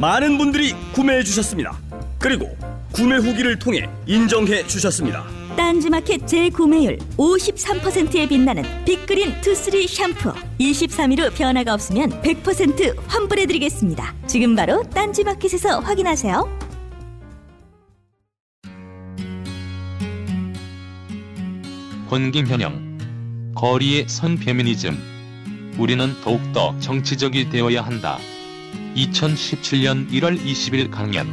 많은 분들이 구매해 주셨습니다. 그리고 구매 후기를 통해 인정해 주셨습니다. 딴지마켓 재구매율 53%에 빛나는 빅그린 투쓰리 샴푸 23일 후 변화가 없으면 100% 환불해드리겠습니다 지금 바로 딴지마켓에서 확인하세요 권김현영 거리의 선 페미니즘 우리는 더욱더 정치적이 되어야 한다. 2017년 1월 20일 강연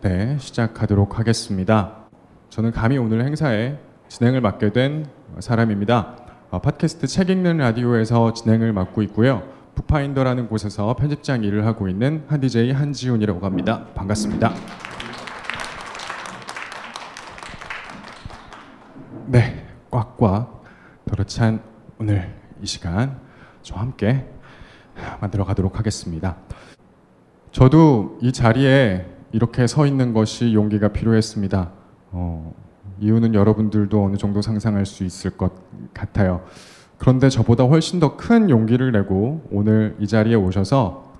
네, 시작하도록 하겠습니다. 저는 감히 오늘 행사에 진행을 맡게 된 사람입니다. 어, 팟캐스트 책 읽는 라디오에서 진행을 맡고 있고요. 북파인더라는 곳에서 편집장 일을 하고 있는 한 DJ 한지훈이라고 합니다. 반갑습니다. 네, 꽉꽉 도로찬 오늘 이 시간 저와 함께 만들어 가도록 하겠습니다. 저도 이 자리에 이렇게 서 있는 것이 용기가 필요했습니다. 어, 이유는 여러분들도 어느 정도 상상할 수 있을 것 같아요. 그런데 저보다 훨씬 더 큰 용기를 내고 오늘 이 자리에 오셔서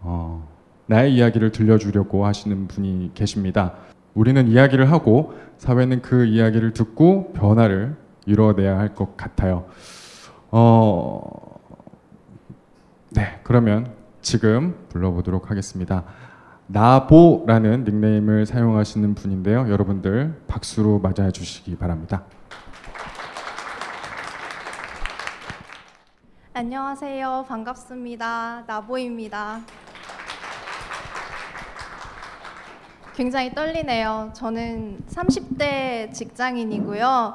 어, 나의 이야기를 들려주려고 하시는 분이 계십니다. 우리는 이야기를 하고 사회는 그 이야기를 듣고 변화를 이뤄내야 할 것 같아요. 어, 네, 그러면 지금 불러보도록 하겠습니다. 나보라는 닉네임을 사용하시는 분인데요. 여러분들 박수로 맞아 주시기 바랍니다. 안녕하세요. 반갑습니다. 나보입니다. 굉장히 떨리네요. 저는 30대 직장인이고요.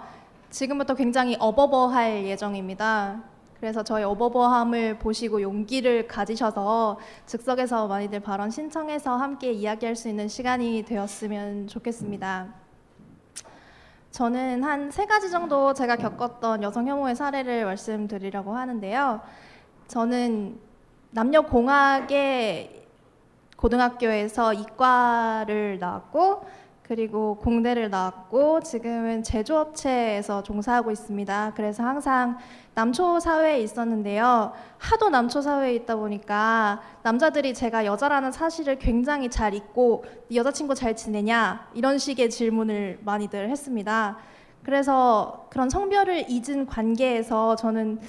지금부터 굉장히 어버버할 예정입니다. 그래서 저희 어버버함을 보시고 용기를 가지셔서 즉석에서 많이들 발언 신청해서 함께 이야기할 수 있는 시간이 되었으면 좋겠습니다. 저는 한 세 가지 정도 제가 겪었던 여성 혐오의 사례를 말씀드리려고 하는데요. 저는 남녀 공학의 고등학교에서 이과를 나왔고 그리고 공대를 나왔고 지금은 제조업체에서 종사하고 있습니다. 그래서 항상 남초 사회에 있었는데요. 하도 남초 사회에 있다 보니까 남자들이 제가 여자라는 사실을 굉장히 잘 잊고 여자친구 잘 지내냐 이런 식의 질문을 많이들 했습니다. 그래서 그런 성별을 잊은 관계에서 저는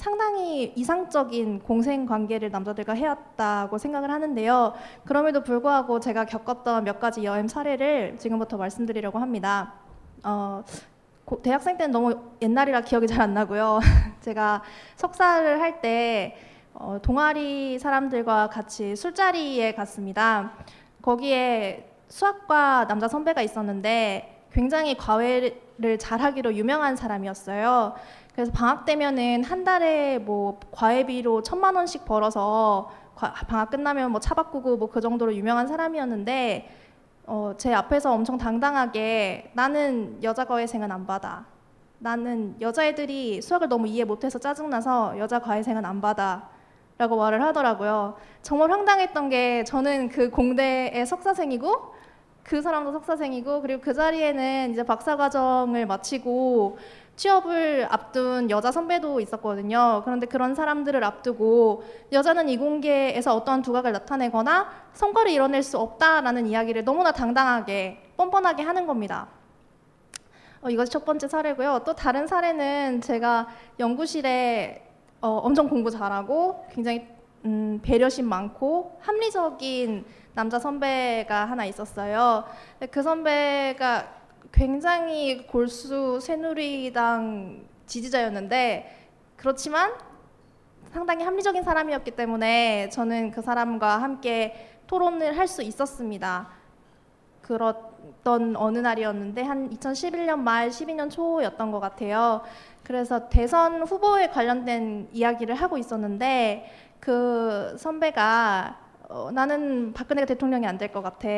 상당히 이상적인 공생 관계를 남자들과 해왔다고 생각을 하는데요. 그럼에도 불구하고 제가 겪었던 몇 가지 여행 사례를 지금부터 말씀드리려고 합니다. 어, 대학생 때는 너무 옛날이라 기억이 잘 안 나고요. 제가 석사를 할때 어, 동아리 사람들과 같이 술자리에 갔습니다. 거기에 수학과 남자 선배가 있었는데 굉장히 과외를 잘하기로 유명한 사람이었어요. 그래서 방학 되면은 한 달에 뭐 과외비로 천만 원씩 벌어서 방학 끝나면 뭐 차 바꾸고 뭐 그 정도로 유명한 사람이었는데 어, 제 앞에서 엄청 당당하게 나는 여자 과외생은 안 받아. 나는 여자애들이 수학을 너무 이해 못해서 짜증나서 여자 과외생은 안 받아. 라고 말을 하더라고요. 정말 황당했던 게 저는 그 공대의 석사생이고 그 사람도 석사생이고 그리고 그 자리에는 이제 박사과정을 마치고 취업을 앞둔 여자 선배도 있었거든요. 그런데 그런 사람들을 앞두고 여자는 이공계에서 어떠한 두각을 나타내거나 성과를 이뤄낼 수 없다라는 이야기를 너무나 당당하게 뻔뻔하게 하는 겁니다. 어, 이것이 첫 번째 사례고요. 또 다른 사례는 제가 연구실에 어, 엄청 공부 잘하고 굉장히 음, 배려심 많고 합리적인 남자 선배가 하나 있었어요. 그 선배가 굉장히 골수 새누리당 지지자였는데 그렇지만 상당히 합리적인 사람이었기 때문에 저는 그 사람과 함께 토론을 할 수 있었습니다. 있었던 어느 날이었는데 한 2011년 말 12년 초였던 것 같아요. 그래서 대선 후보에 관련된 이야기를 하고 있었는데 그 선배가 어, 나는 박근혜가 대통령이 안 될 것 같아.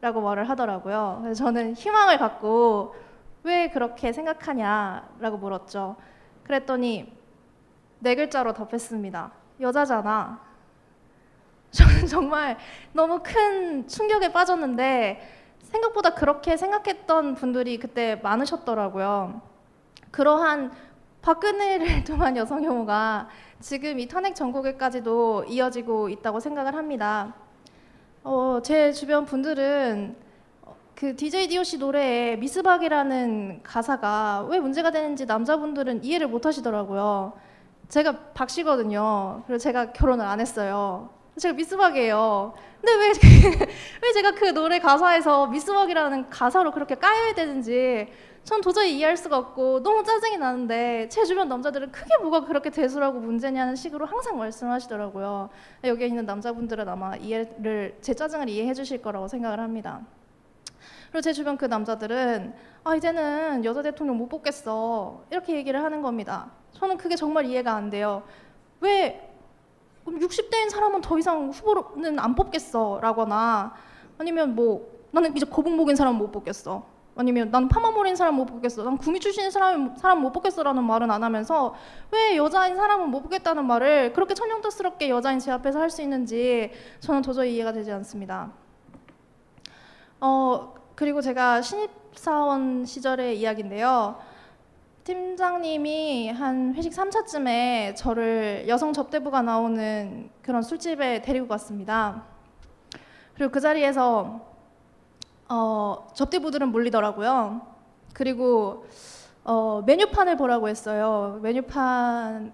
라고 말을 하더라고요. 그래서 저는 희망을 갖고 왜 그렇게 생각하냐라고 물었죠. 그랬더니 네 글자로 답했습니다. 여자잖아. 저는 정말 너무 큰 충격에 빠졌는데 생각보다 그렇게 생각했던 분들이 그때 많으셨더라고요. 그러한 박근혜를 통한 여성 혐오가 지금 이 탄핵 전국에까지도 이어지고 있다고 생각을 합니다. 어, 제 주변 분들은 그 DJ DOC 노래에 미스박이라는 가사가 왜 문제가 되는지 남자분들은 이해를 못 하시더라고요. 제가 박씨거든요. 그리고 제가 결혼을 안 했어요. 제가 미스박이에요. 근데 왜, 왜 제가 그 노래 가사에서 미스박이라는 가사로 그렇게 까여야 되는지 전 도저히 이해할 수가 없고 너무 짜증이 나는데 제 주변 남자들은 크게 뭐가 그렇게 대수라고 문제냐는 식으로 항상 말씀하시더라고요. 여기 있는 남자분들은 아마 이해를 제 짜증을 이해해 주실 거라고 생각을 합니다. 그리고 제 주변 그 남자들은 아 이제는 여자 대통령 못 뽑겠어 이렇게 얘기를 하는 겁니다. 저는 그게 정말 이해가 안 돼요. 왜 60대인 사람은 더 이상 후보는 안 뽑겠어 라거나 아니면 뭐 나는 이제 거북목인 사람 못 뽑겠어. 아니면 난 파마머리인 사람 못 뽑겠어. 난 구미 출신인 사람, 사람 못 뽑겠어라는 말은 안 하면서 왜 여자인 사람은 못 뽑겠다는 말을 그렇게 천연덕스럽게 여자인 제 앞에서 할 수 있는지 저는 도저히 이해가 되지 않습니다. 어 그리고 제가 신입사원 시절의 이야기인데요 팀장님이 한 회식 3차쯤에 저를 여성 접대부가 나오는 그런 술집에 데리고 갔습니다. 그리고 그 자리에서 어, 접대부들은 몰리더라고요. 그리고 어, 메뉴판을 보라고 했어요. 메뉴판에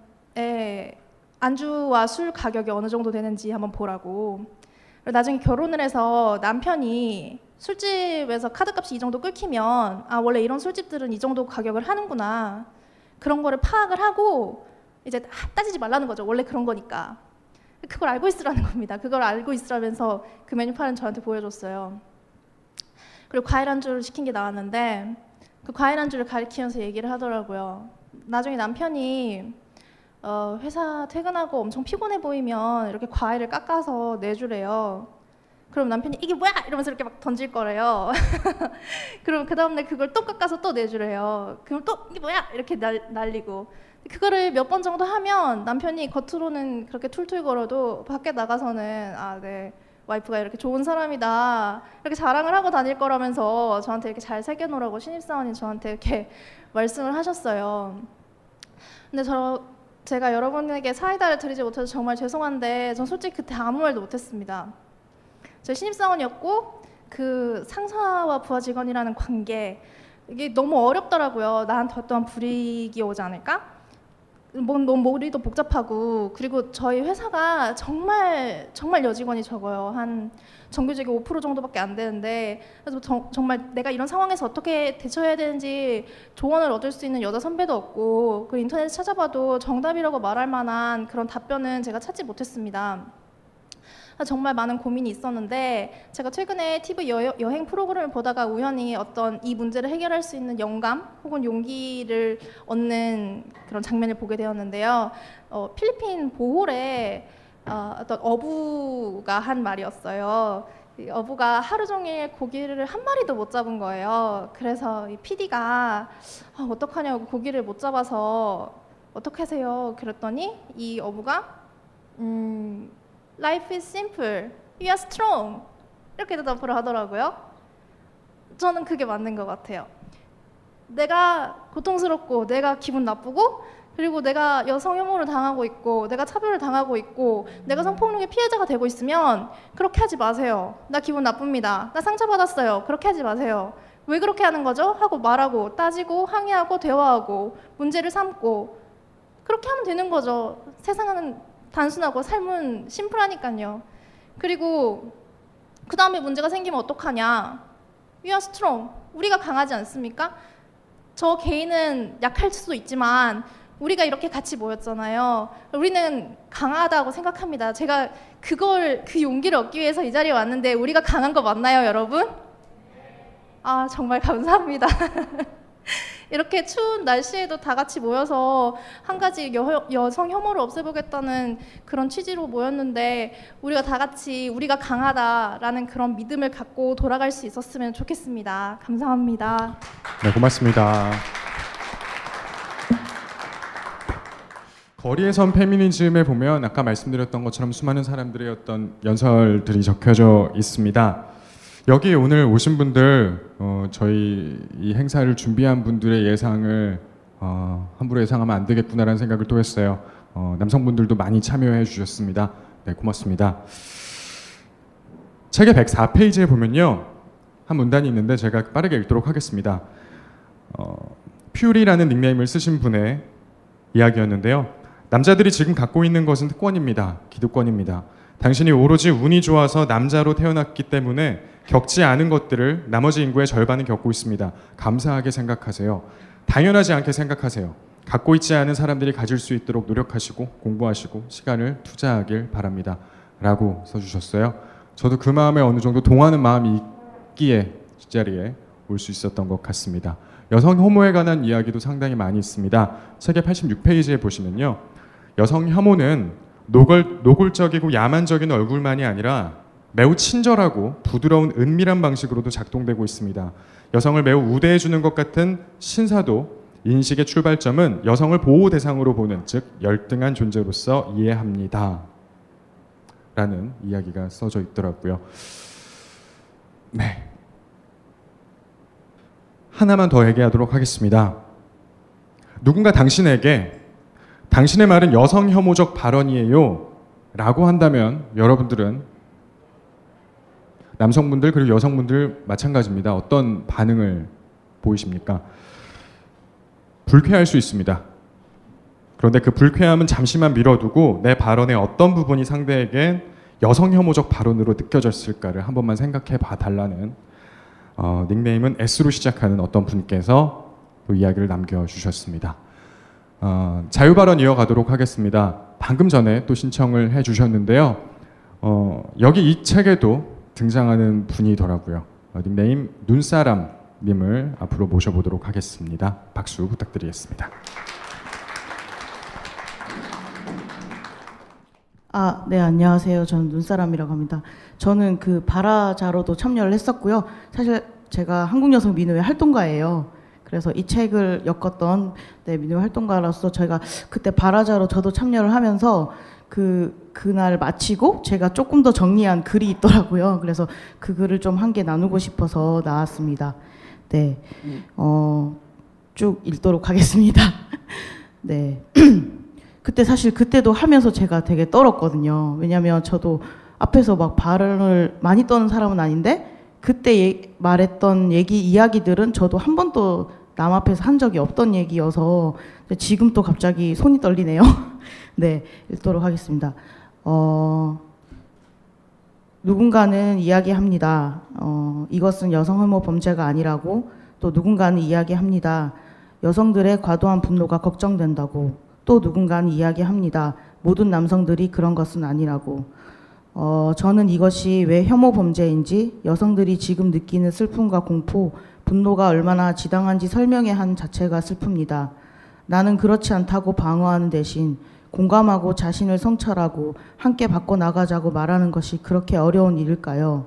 안주와 술 가격이 어느 정도 되는지 한번 보라고. 나중에 결혼을 해서 남편이 술집에서 카드값이 이 정도 끊기면 아 원래 이런 술집들은 이 정도 가격을 하는구나. 그런 거를 파악을 하고 이제 따지지 말라는 거죠. 원래 그런 거니까. 그걸 알고 있으라는 겁니다. 그걸 알고 있으라면서 그 메뉴판을 저한테 보여줬어요. 그리고 과일 안주를 시킨 게 나왔는데 그 과일 안주를 가리키면서 얘기를 하더라고요. 나중에 남편이 어, 회사 퇴근하고 엄청 피곤해 보이면 이렇게 과일을 깎아서 내주래요 그럼 남편이 이게 뭐야 이러면서 이렇게 막 던질 거래요. 그럼 그 다음날 그걸 또 깎아서 또 내주래요. 그럼 또 이게 뭐야 이렇게 날, 날리고 그거를 몇 번 정도 하면 남편이 겉으로는 그렇게 툴툴 걸어도 밖에 나가서는 아 네. 와이프가 이렇게 좋은 사람이다 이렇게 자랑을 하고 다닐 거라면서 저한테 이렇게 잘 새겨놓으라고 신입사원이 저한테 이렇게 말씀을 하셨어요. 근데 저 제가 여러분에게 사이다를 드리지 못해서 정말 죄송한데 전 솔직히 그때 아무 말도 못했습니다. 저 신입사원이었고 그 상사와 부하 직원이라는 관계 이게 너무 어렵더라고요. 나한테 어떠한 불이익이 오지 않을까? 뭐 너무 머리도 복잡하고 그리고 저희 회사가 정말 정말 여직원이 적어요. 한 정규직이 5% 정도밖에 안 되는데 그래서 정, 정말 내가 이런 상황에서 어떻게 대처해야 되는지 조언을 얻을 수 있는 여자 선배도 없고 그 인터넷 찾아봐도 정답이라고 말할 만한 그런 답변은 제가 찾지 못했습니다. 정말 많은 고민이 있었는데 제가 최근에 TV 여, 행 프로그램을 보다가 우연히 어떤 이 문제를 해결할 수 있는 영감 혹은 용기를 얻는 그런 장면을 보게 되었는데요. 어, 필리핀 보홀에 어, 어떤 어부가 한 말이었어요. 어부가 하루 종일 고기를 한 마리도 못 잡은 거예요. 그래서 이 PD가 아, 어떡하냐고 고기를 못 잡아서 어떻게 하세요? 그랬더니 이 어부가 음, Life is simple. You are strong. 이렇게 대답을 하더라고요. 저는 그게 맞는 것 같아요. 내가 고통스럽고 내가 기분 나쁘고 그리고 내가 여성 혐오를 당하고 있고 내가 차별을 당하고 있고 내가 성폭력의 피해자가 되고 있으면 그렇게 하지 마세요. 나 기분 나쁩니다. 나 상처받았어요. 그렇게 하지 마세요. 왜 그렇게 하는 거죠? 하고 말하고 따지고 항의하고 대화하고 문제를 삼고 그렇게 하면 되는 거죠. 세상은 단순하고 삶은 심플하니까요. 그리고 그 다음에 문제가 생기면 어떡하냐? We are strong. 우리가 강하지 않습니까? 저 개인은 약할 수도 있지만 우리가 이렇게 같이 모였잖아요. 우리는 강하다고 생각합니다. 제가 그걸 그 용기를 얻기 위해서 이 자리에 왔는데 우리가 강한 거 맞나요, 여러분? 아, 정말 감사합니다. 이렇게 추운 날씨에도 다 같이 모여서 한 가지 여, 여성 혐오를 없애보겠다는 그런 취지로 모였는데 우리가 다 같이 우리가 강하다라는 그런 믿음을 갖고 돌아갈 수 있었으면 좋겠습니다. 감사합니다. 네, 고맙습니다. 거리에선 페미니즘에 보면 아까 말씀드렸던 것처럼 수많은 사람들의 어떤 연설들이 적혀져 있습니다. 여기 오늘 오신 분들 어, 저희 이 행사를 준비한 분들의 예상을 어, 함부로 예상하면 안 되겠구나라는 생각을 또 했어요. 어, 남성분들도 많이 참여해 주셨습니다. 네, 고맙습니다. 책의 104페이지에 보면요. 한 문단이 있는데 제가 빠르게 읽도록 하겠습니다. 어, 퓨리라는 닉네임을 쓰신 분의 이야기였는데요. 남자들이 지금 갖고 있는 것은 특권입니다. 기득권입니다. 당신이 오로지 운이 좋아서 남자로 태어났기 때문에 겪지 않은 것들을 나머지 인구의 절반은 겪고 있습니다. 감사하게 생각하세요. 당연하지 않게 생각하세요. 갖고 있지 않은 사람들이 가질 수 있도록 노력하시고 공부하시고 시간을 투자하길 바랍니다. 라고 써주셨어요. 저도 그 마음에 어느 정도 동하는 마음이 있기에 이 자리에 올 수 있었던 것 같습니다. 여성 혐오에 관한 이야기도 상당히 많이 있습니다. 책의 86페이지에 보시면요. 여성 혐오는 노골, 노골적이고 야만적인 얼굴만이 아니라 매우 친절하고 부드러운 은밀한 방식으로도 작동되고 있습니다. 여성을 매우 우대해 주는 것 같은 신사도 인식의 출발점은 여성을 보호 대상으로 보는 즉 열등한 존재로서 이해합니다. 라는 이야기가 써져 있더라고요. 네. 하나만 더 얘기하도록 하겠습니다. 누군가 당신에게 당신의 말은 여성 혐오적 발언이에요. 라고 한다면 여러분들은 남성분들 그리고 여성분들 마찬가지입니다. 어떤 반응을 보이십니까? 불쾌할 수 있습니다. 그런데 그 불쾌함은 잠시만 미뤄두고 내 발언의 어떤 부분이 상대에게 여성 혐오적 발언으로 느껴졌을까를 한 번만 생각해 봐 달라는 어, 닉네임은 S로 시작하는 어떤 분께서 또 이야기를 남겨주셨습니다. 어, 자유 발언 이어가도록 하겠습니다. 방금 전에 또 신청을 해 주셨는데요. 어, 여기 이 책에도 등장하는 분이더라고요. 어, 닉네임 눈사람님을 앞으로 모셔보도록 하겠습니다. 박수 부탁드리겠습니다. 아, 네, 안녕하세요. 저는 눈사람이라고 합니다. 저는 그 바라자로도 참여를 했었고요. 사실 제가 한국여성 민우회 활동가예요. 그래서 이 책을 엮었던 네, 민우 활동가로서 저희가 그때 바라자로 저도 참여를 하면서 그 그날 마치고 제가 조금 더 정리한 글이 있더라고요. 그래서 그 글을 좀 한 개 나누고 싶어서 나왔습니다. 네, 어, 쭉 읽도록 하겠습니다. 네. 그때 사실 그때도 하면서 제가 되게 떨었거든요. 왜냐하면 저도 앞에서 막 발언을 많이 떠는 사람은 아닌데 그때 예, 말했던 얘기 이야기들은 저도 한 번도 남 앞에서 한 적이 없던 얘기여서 지금 또 갑자기 손이 떨리네요. 네, 읽도록 하겠습니다. 어, 누군가는 이야기합니다. 어, 이것은 여성 혐오 범죄가 아니라고 또 누군가는 이야기합니다. 여성들의 과도한 분노가 걱정된다고 또 누군가는 이야기합니다. 모든 남성들이 그런 것은 아니라고. 어, 저는 이것이 왜 혐오 범죄인지 여성들이 지금 느끼는 슬픔과 공포, 분노가 얼마나 지당한지 설명해 한 자체가 슬픕니다. 나는 그렇지 않다고 방어하는 대신 공감하고 자신을 성찰하고 함께 바꿔 나가자고 말하는 것이 그렇게 어려운 일일까요?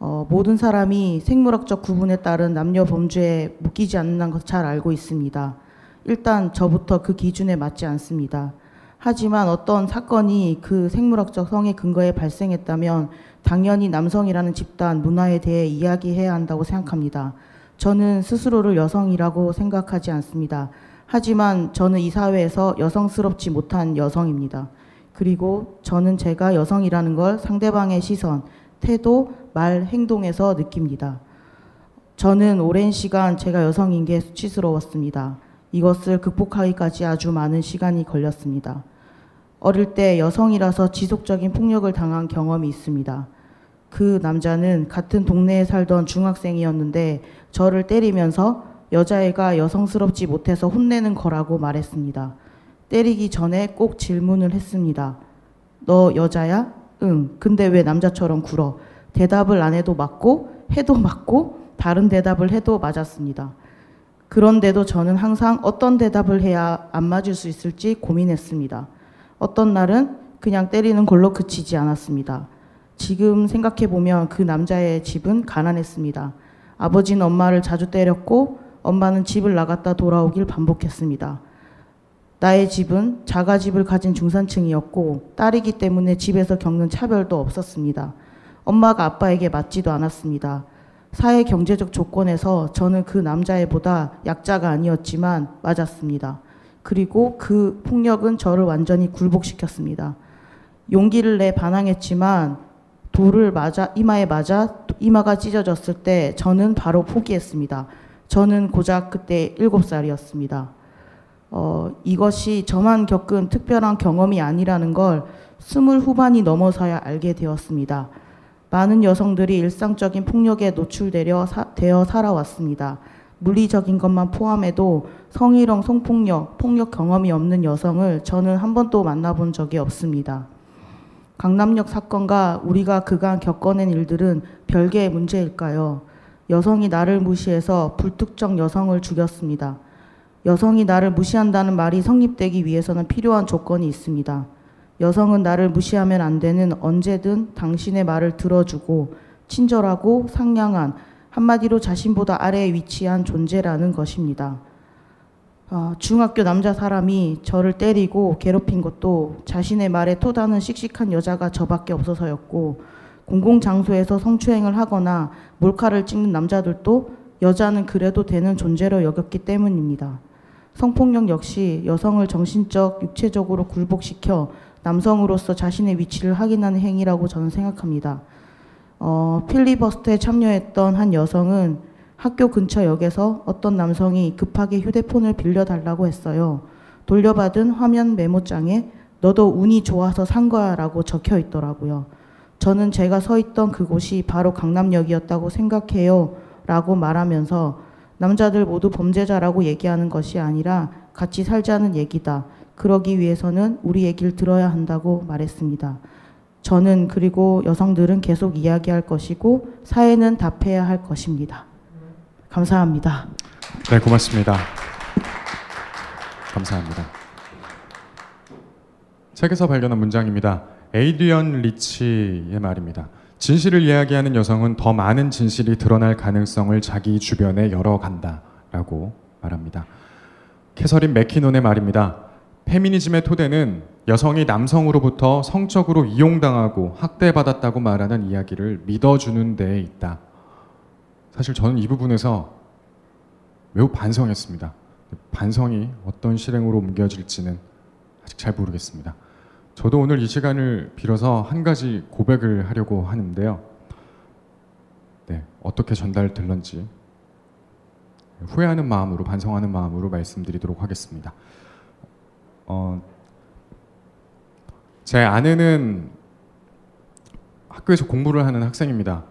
어, 모든 사람이 생물학적 구분에 따른 남녀 범죄에 묶이지 않는다는 것을 잘 알고 있습니다. 일단 저부터 그 기준에 맞지 않습니다. 하지만 어떤 사건이 그 생물학적 성의 근거에 발생했다면 당연히 남성이라는 집단 문화에 대해 이야기해야 한다고 생각합니다. 저는 스스로를 여성이라고 생각하지 않습니다. 하지만 저는 이 사회에서 여성스럽지 못한 여성입니다. 그리고 저는 제가 여성이라는 걸 상대방의 시선, 태도, 말, 행동에서 느낍니다. 저는 오랜 시간 제가 여성인 게 수치스러웠습니다. 이것을 극복하기까지 아주 많은 시간이 걸렸습니다. 어릴 때 여성이라서 지속적인 폭력을 당한 경험이 있습니다. 그 남자는 같은 동네에 살던 중학생이었는데 저를 때리면서 여자애가 여성스럽지 못해서 혼내는 거라고 말했습니다. 때리기 전에 꼭 질문을 했습니다. 너 여자야? 응. 근데 왜 남자처럼 굴어? 대답을 안 해도 맞고, 해도 맞고, 다른 대답을 해도 맞았습니다. 그런데도 저는 항상 어떤 대답을 해야 안 맞을 수 있을지 고민했습니다. 어떤 날은 그냥 때리는 걸로 그치지 않았습니다. 지금 생각해 보면 그 남자의 집은 가난했습니다. 아버지는 엄마를 자주 때렸고 엄마는 집을 나갔다 돌아오길 반복했습니다. 나의 집은 자가 집을 가진 중산층이었고 딸이기 때문에 집에서 겪는 차별도 없었습니다. 엄마가 아빠에게 맞지도 않았습니다. 사회 경제적 조건에서 저는 그 남자애보다 약자가 아니었지만 맞았습니다. 그리고 그 폭력은 저를 완전히 굴복시켰습니다. 용기를 내 반항했지만 돌을 맞아 이마에 맞아 이마가 찢어졌을 때 저는 바로 포기했습니다. 저는 고작 그때 일곱 살이었습니다. 어, 이것이 저만 겪은 특별한 경험이 아니라는 걸 스물 후반이 넘어서야 알게 되었습니다. 많은 여성들이 일상적인 폭력에 노출되려 사, 되어 살아왔습니다. 물리적인 것만 포함해도 성희롱, 성폭력, 폭력 경험이 없는 여성을 저는 한 번도 만나본 적이 없습니다. 강남역 사건과 우리가 그간 겪어낸 일들은 별개의 문제일까요? 여성이 나를 무시해서 불특정 여성을 죽였습니다. 여성이 나를 무시한다는 말이 성립되기 위해서는 필요한 조건이 있습니다. 여성은 나를 무시하면 안 되는 언제든 당신의 말을 들어주고 친절하고 상냥한 한마디로 자신보다 아래에 위치한 존재라는 것입니다. 어, 중학교 남자 사람이 저를 때리고 괴롭힌 것도 자신의 말에 토다는 씩씩한 여자가 저밖에 없어서였고 공공장소에서 성추행을 하거나 몰카를 찍는 남자들도 여자는 그래도 되는 존재로 여겼기 때문입니다. 성폭력 역시 여성을 정신적, 육체적으로 굴복시켜 남성으로서 자신의 위치를 확인하는 행위라고 저는 생각합니다. 어, 필리버스터에 참여했던 한 여성은 학교 근처 역에서 어떤 남성이 급하게 휴대폰을 빌려달라고 했어요. 돌려받은 화면 메모장에 너도 운이 좋아서 산 거야 라고 적혀 있더라고요. 저는 제가 서 있던 그곳이 바로 강남역이었다고 생각해요 라고 말하면서 남자들 모두 범죄자라고 얘기하는 것이 아니라 같이 살자는 얘기다. 그러기 위해서는 우리 얘기를 들어야 한다고 말했습니다. 저는 그리고 여성들은 계속 이야기할 것이고 사회는 답해야 할 것입니다. 감사합니다. 네, 고맙습니다. 감사합니다. 책에서 발견한 문장입니다. 에이리언 리치의 말입니다. 진실을 이야기하는 여성은 더 많은 진실이 드러날 가능성을 자기 주변에 열어간다 라고 말합니다. 캐서린 맥키논의 말입니다. 페미니즘의 토대는 여성이 남성으로부터 성적으로 이용당하고 학대받았다고 말하는 이야기를 믿어주는 데에 있다. 사실 저는 이 부분에서 매우 반성했습니다. 반성이 어떤 실행으로 옮겨질지는 아직 잘 모르겠습니다. 저도 오늘 이 시간을 빌어서 한 가지 고백을 하려고 하는데요. 네, 어떻게 전달될런지 후회하는 마음으로 반성하는 마음으로 말씀드리도록 하겠습니다. 어, 제 아내는 학교에서 공부를 하는 학생입니다.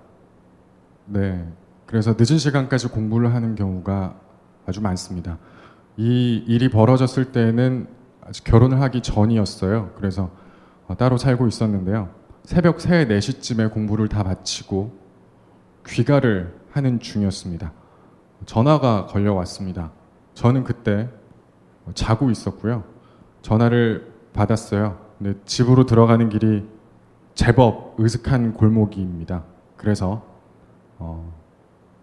네, 그래서 늦은 시간까지 공부를 하는 경우가 아주 많습니다. 이 일이 벌어졌을 때는 아직 결혼을 하기 전이었어요. 그래서 어, 따로 살고 있었는데요. 새벽 3, 4시쯤에 공부를 다 마치고 귀가를 하는 중이었습니다. 전화가 걸려왔습니다. 저는 그때 자고 있었고요. 전화를 받았어요. 근데 집으로 들어가는 길이 제법 으슥한 골목입니다. 그래서 어,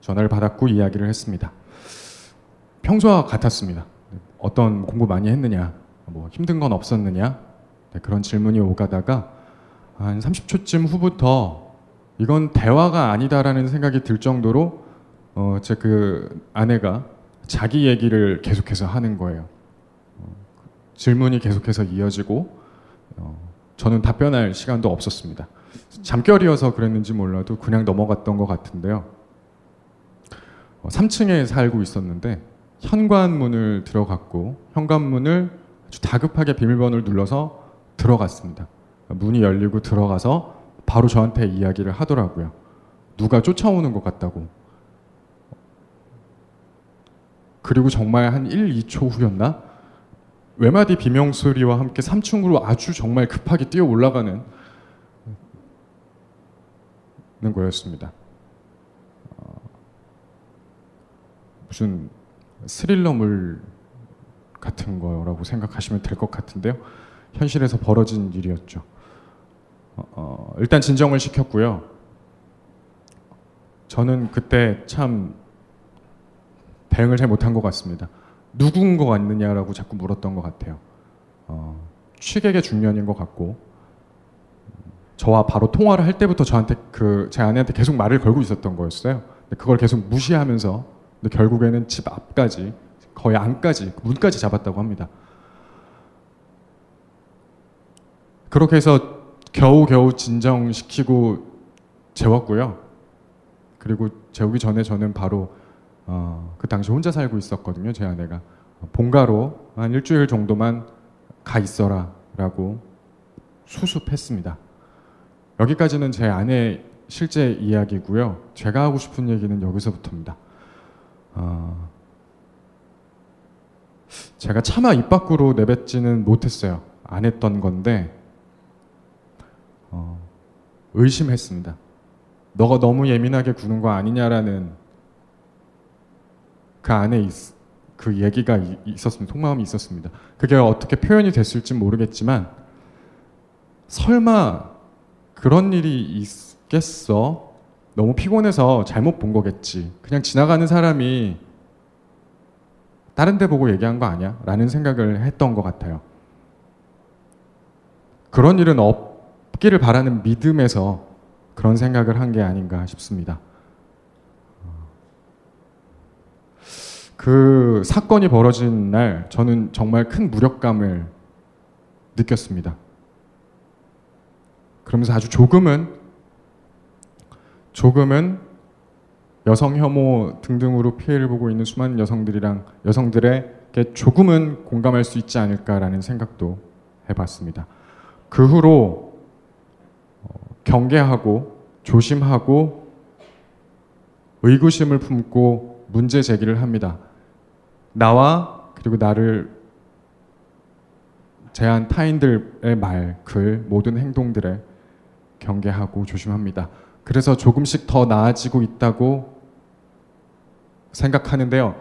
전화를 받았고 이야기를 했습니다. 평소와 같았습니다. 어떤 공부 많이 했느냐, 뭐 힘든 건 없었느냐 네, 그런 질문이 오가다가 한 30초쯤 후부터 이건 대화가 아니다라는 생각이 들 정도로 어, 제 그 아내가 자기 얘기를 계속해서 하는 거예요. 어, 질문이 계속해서 이어지고 어, 저는 답변할 시간도 없었습니다. 잠결이어서 그랬는지 몰라도 그냥 넘어갔던 것 같은데요. 어, 3층에 살고 있었는데 현관문을 들어갔고 현관문을 아주 다급하게 비밀번호를 눌러서 들어갔습니다. 문이 열리고 들어가서 바로 저한테 이야기를 하더라고요. 누가 쫓아오는 것 같다고. 그리고 정말 한 1, 2초 후였나? 외마디 비명소리와 함께 3층으로 아주 정말 급하게 뛰어 올라가는 거였습니다. 어, 무슨 스릴러물 같은 거라고 생각하시면 될 것 같은데요. 현실에서 벌어진 일이었죠. 어, 어, 일단 진정을 시켰고요. 저는 그때 참 대응을 잘 못한 것 같습니다. 누군 것 같느냐라고 자꾸 물었던 것 같아요. 어, 취객의 중년인 것 같고 저와 바로 통화를 할 때부터 저한테 그 제 아내한테 계속 말을 걸고 있었던 거였어요. 그걸 계속 무시하면서 결국에는 집 앞까지 거의 안까지 문까지 잡았다고 합니다. 그렇게 해서 겨우겨우 진정시키고 재웠고요. 그리고 재우기 전에 저는 바로 어, 그 당시 혼자 살고 있었거든요. 제 아내가 본가로 한 일주일 정도만 가 있어라라고 수습했습니다. 여기까지는 제 아내 실제 이야기고요. 제가 하고 싶은 얘기는 여기서부터입니다. 어, 제가 차마 입 밖으로 내뱉지는 못했어요. 안 했던 건데 어, 의심했습니다. 너가 너무 예민하게 구는 거 아니냐라는 그 안에 있, 그 얘기가 이- 있었습니다. 속마음이 있었습니다. 그게 어떻게 표현이 됐을지 모르겠지만 설마 그런 일이 있겠어? 너무 피곤해서 잘못 본 거겠지. 그냥 지나가는 사람이 다른 데 보고 얘기한 거 아니야? 라는 생각을 했던 것 같아요. 그런 일은 없기를 바라는 믿음에서 그런 생각을 한 게 아닌가 싶습니다. 그 사건이 벌어진 날 저는 정말 큰 무력감을 느꼈습니다. 그러면서 아주 조금은 조금은 여성 혐오 등등으로 피해를 보고 있는 수많은 여성들이랑 여성들에게 조금은 공감할 수 있지 않을까라는 생각도 해봤습니다. 그 후로 어, 경계하고 조심하고 의구심을 품고 문제 제기를 합니다. 나와 그리고 나를 제한 타인들의 말, 글, 모든 행동들에 경계하고 조심합니다. 그래서 조금씩 더 나아지고 있다고 생각하는데요.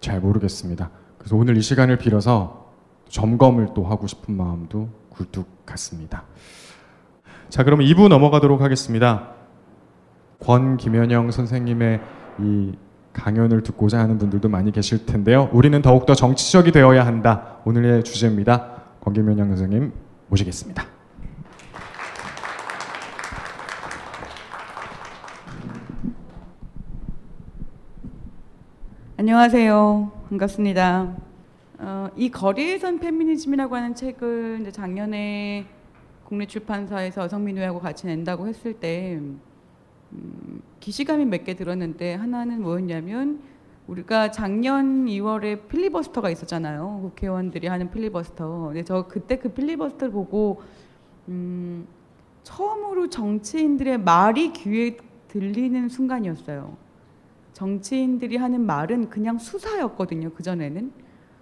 잘 모르겠습니다. 그래서 오늘 이 시간을 빌어서 점검을 또 하고 싶은 마음도 굴뚝 같습니다. 자, 그럼 2부 넘어가도록 하겠습니다. 권 김현영 선생님의 이 강연을 듣고자 하는 분들도 많이 계실 텐데요. 우리는 더욱더 정치적이 되어야 한다. 오늘의 주제입니다. 권 김현영 선생님 모시겠습니다. 안녕하세요. 반갑습니다. 어, 이 거리에선 페미니즘이라고 하는 책을 이제 작년에 국내 출판사에서 여성민우하고 같이 낸다고 했을 때 음, 기시감이 몇 개 들었는데 하나는 뭐였냐면 우리가 작년 2월에 필리버스터가 있었잖아요. 국회의원들이 하는 필리버스터. 근데 저 그때 그 필리버스터를 보고 음, 처음으로 정치인들의 말이 귀에 들리는 순간이었어요. 정치인들이 하는 말은 그냥 수사였거든요. 그 전에는.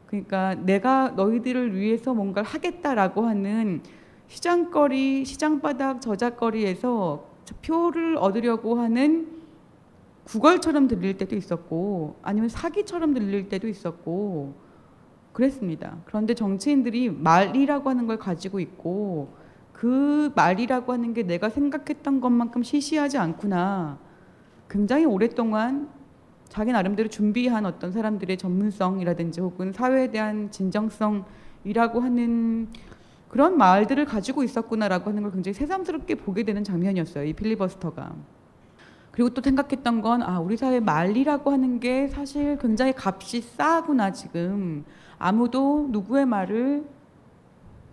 그러니까 내가 너희들을 위해서 뭔가를 하겠다라고 하는 시장거리, 시장바닥 저작거리에서 표를 얻으려고 하는 구걸처럼 들릴 때도 있었고 아니면 사기처럼 들릴 때도 있었고 그랬습니다. 그런데 정치인들이 말이라고 하는 걸 가지고 있고 그 말이라고 하는 게 내가 생각했던 것만큼 시시하지 않구나. 굉장히 오랫동안 자기 나름대로 준비한 어떤 사람들의 전문성이라든지 혹은 사회에 대한 진정성이라고 하는 그런 말들을 가지고 있었구나라고 하는 걸 굉장히 새삼스럽게 보게 되는 장면이었어요. 이 필리버스터가. 그리고 또 생각했던 건 아, 우리 사회 말이라고 하는 게 사실 굉장히 값이 싸구나 지금. 아무도 누구의 말을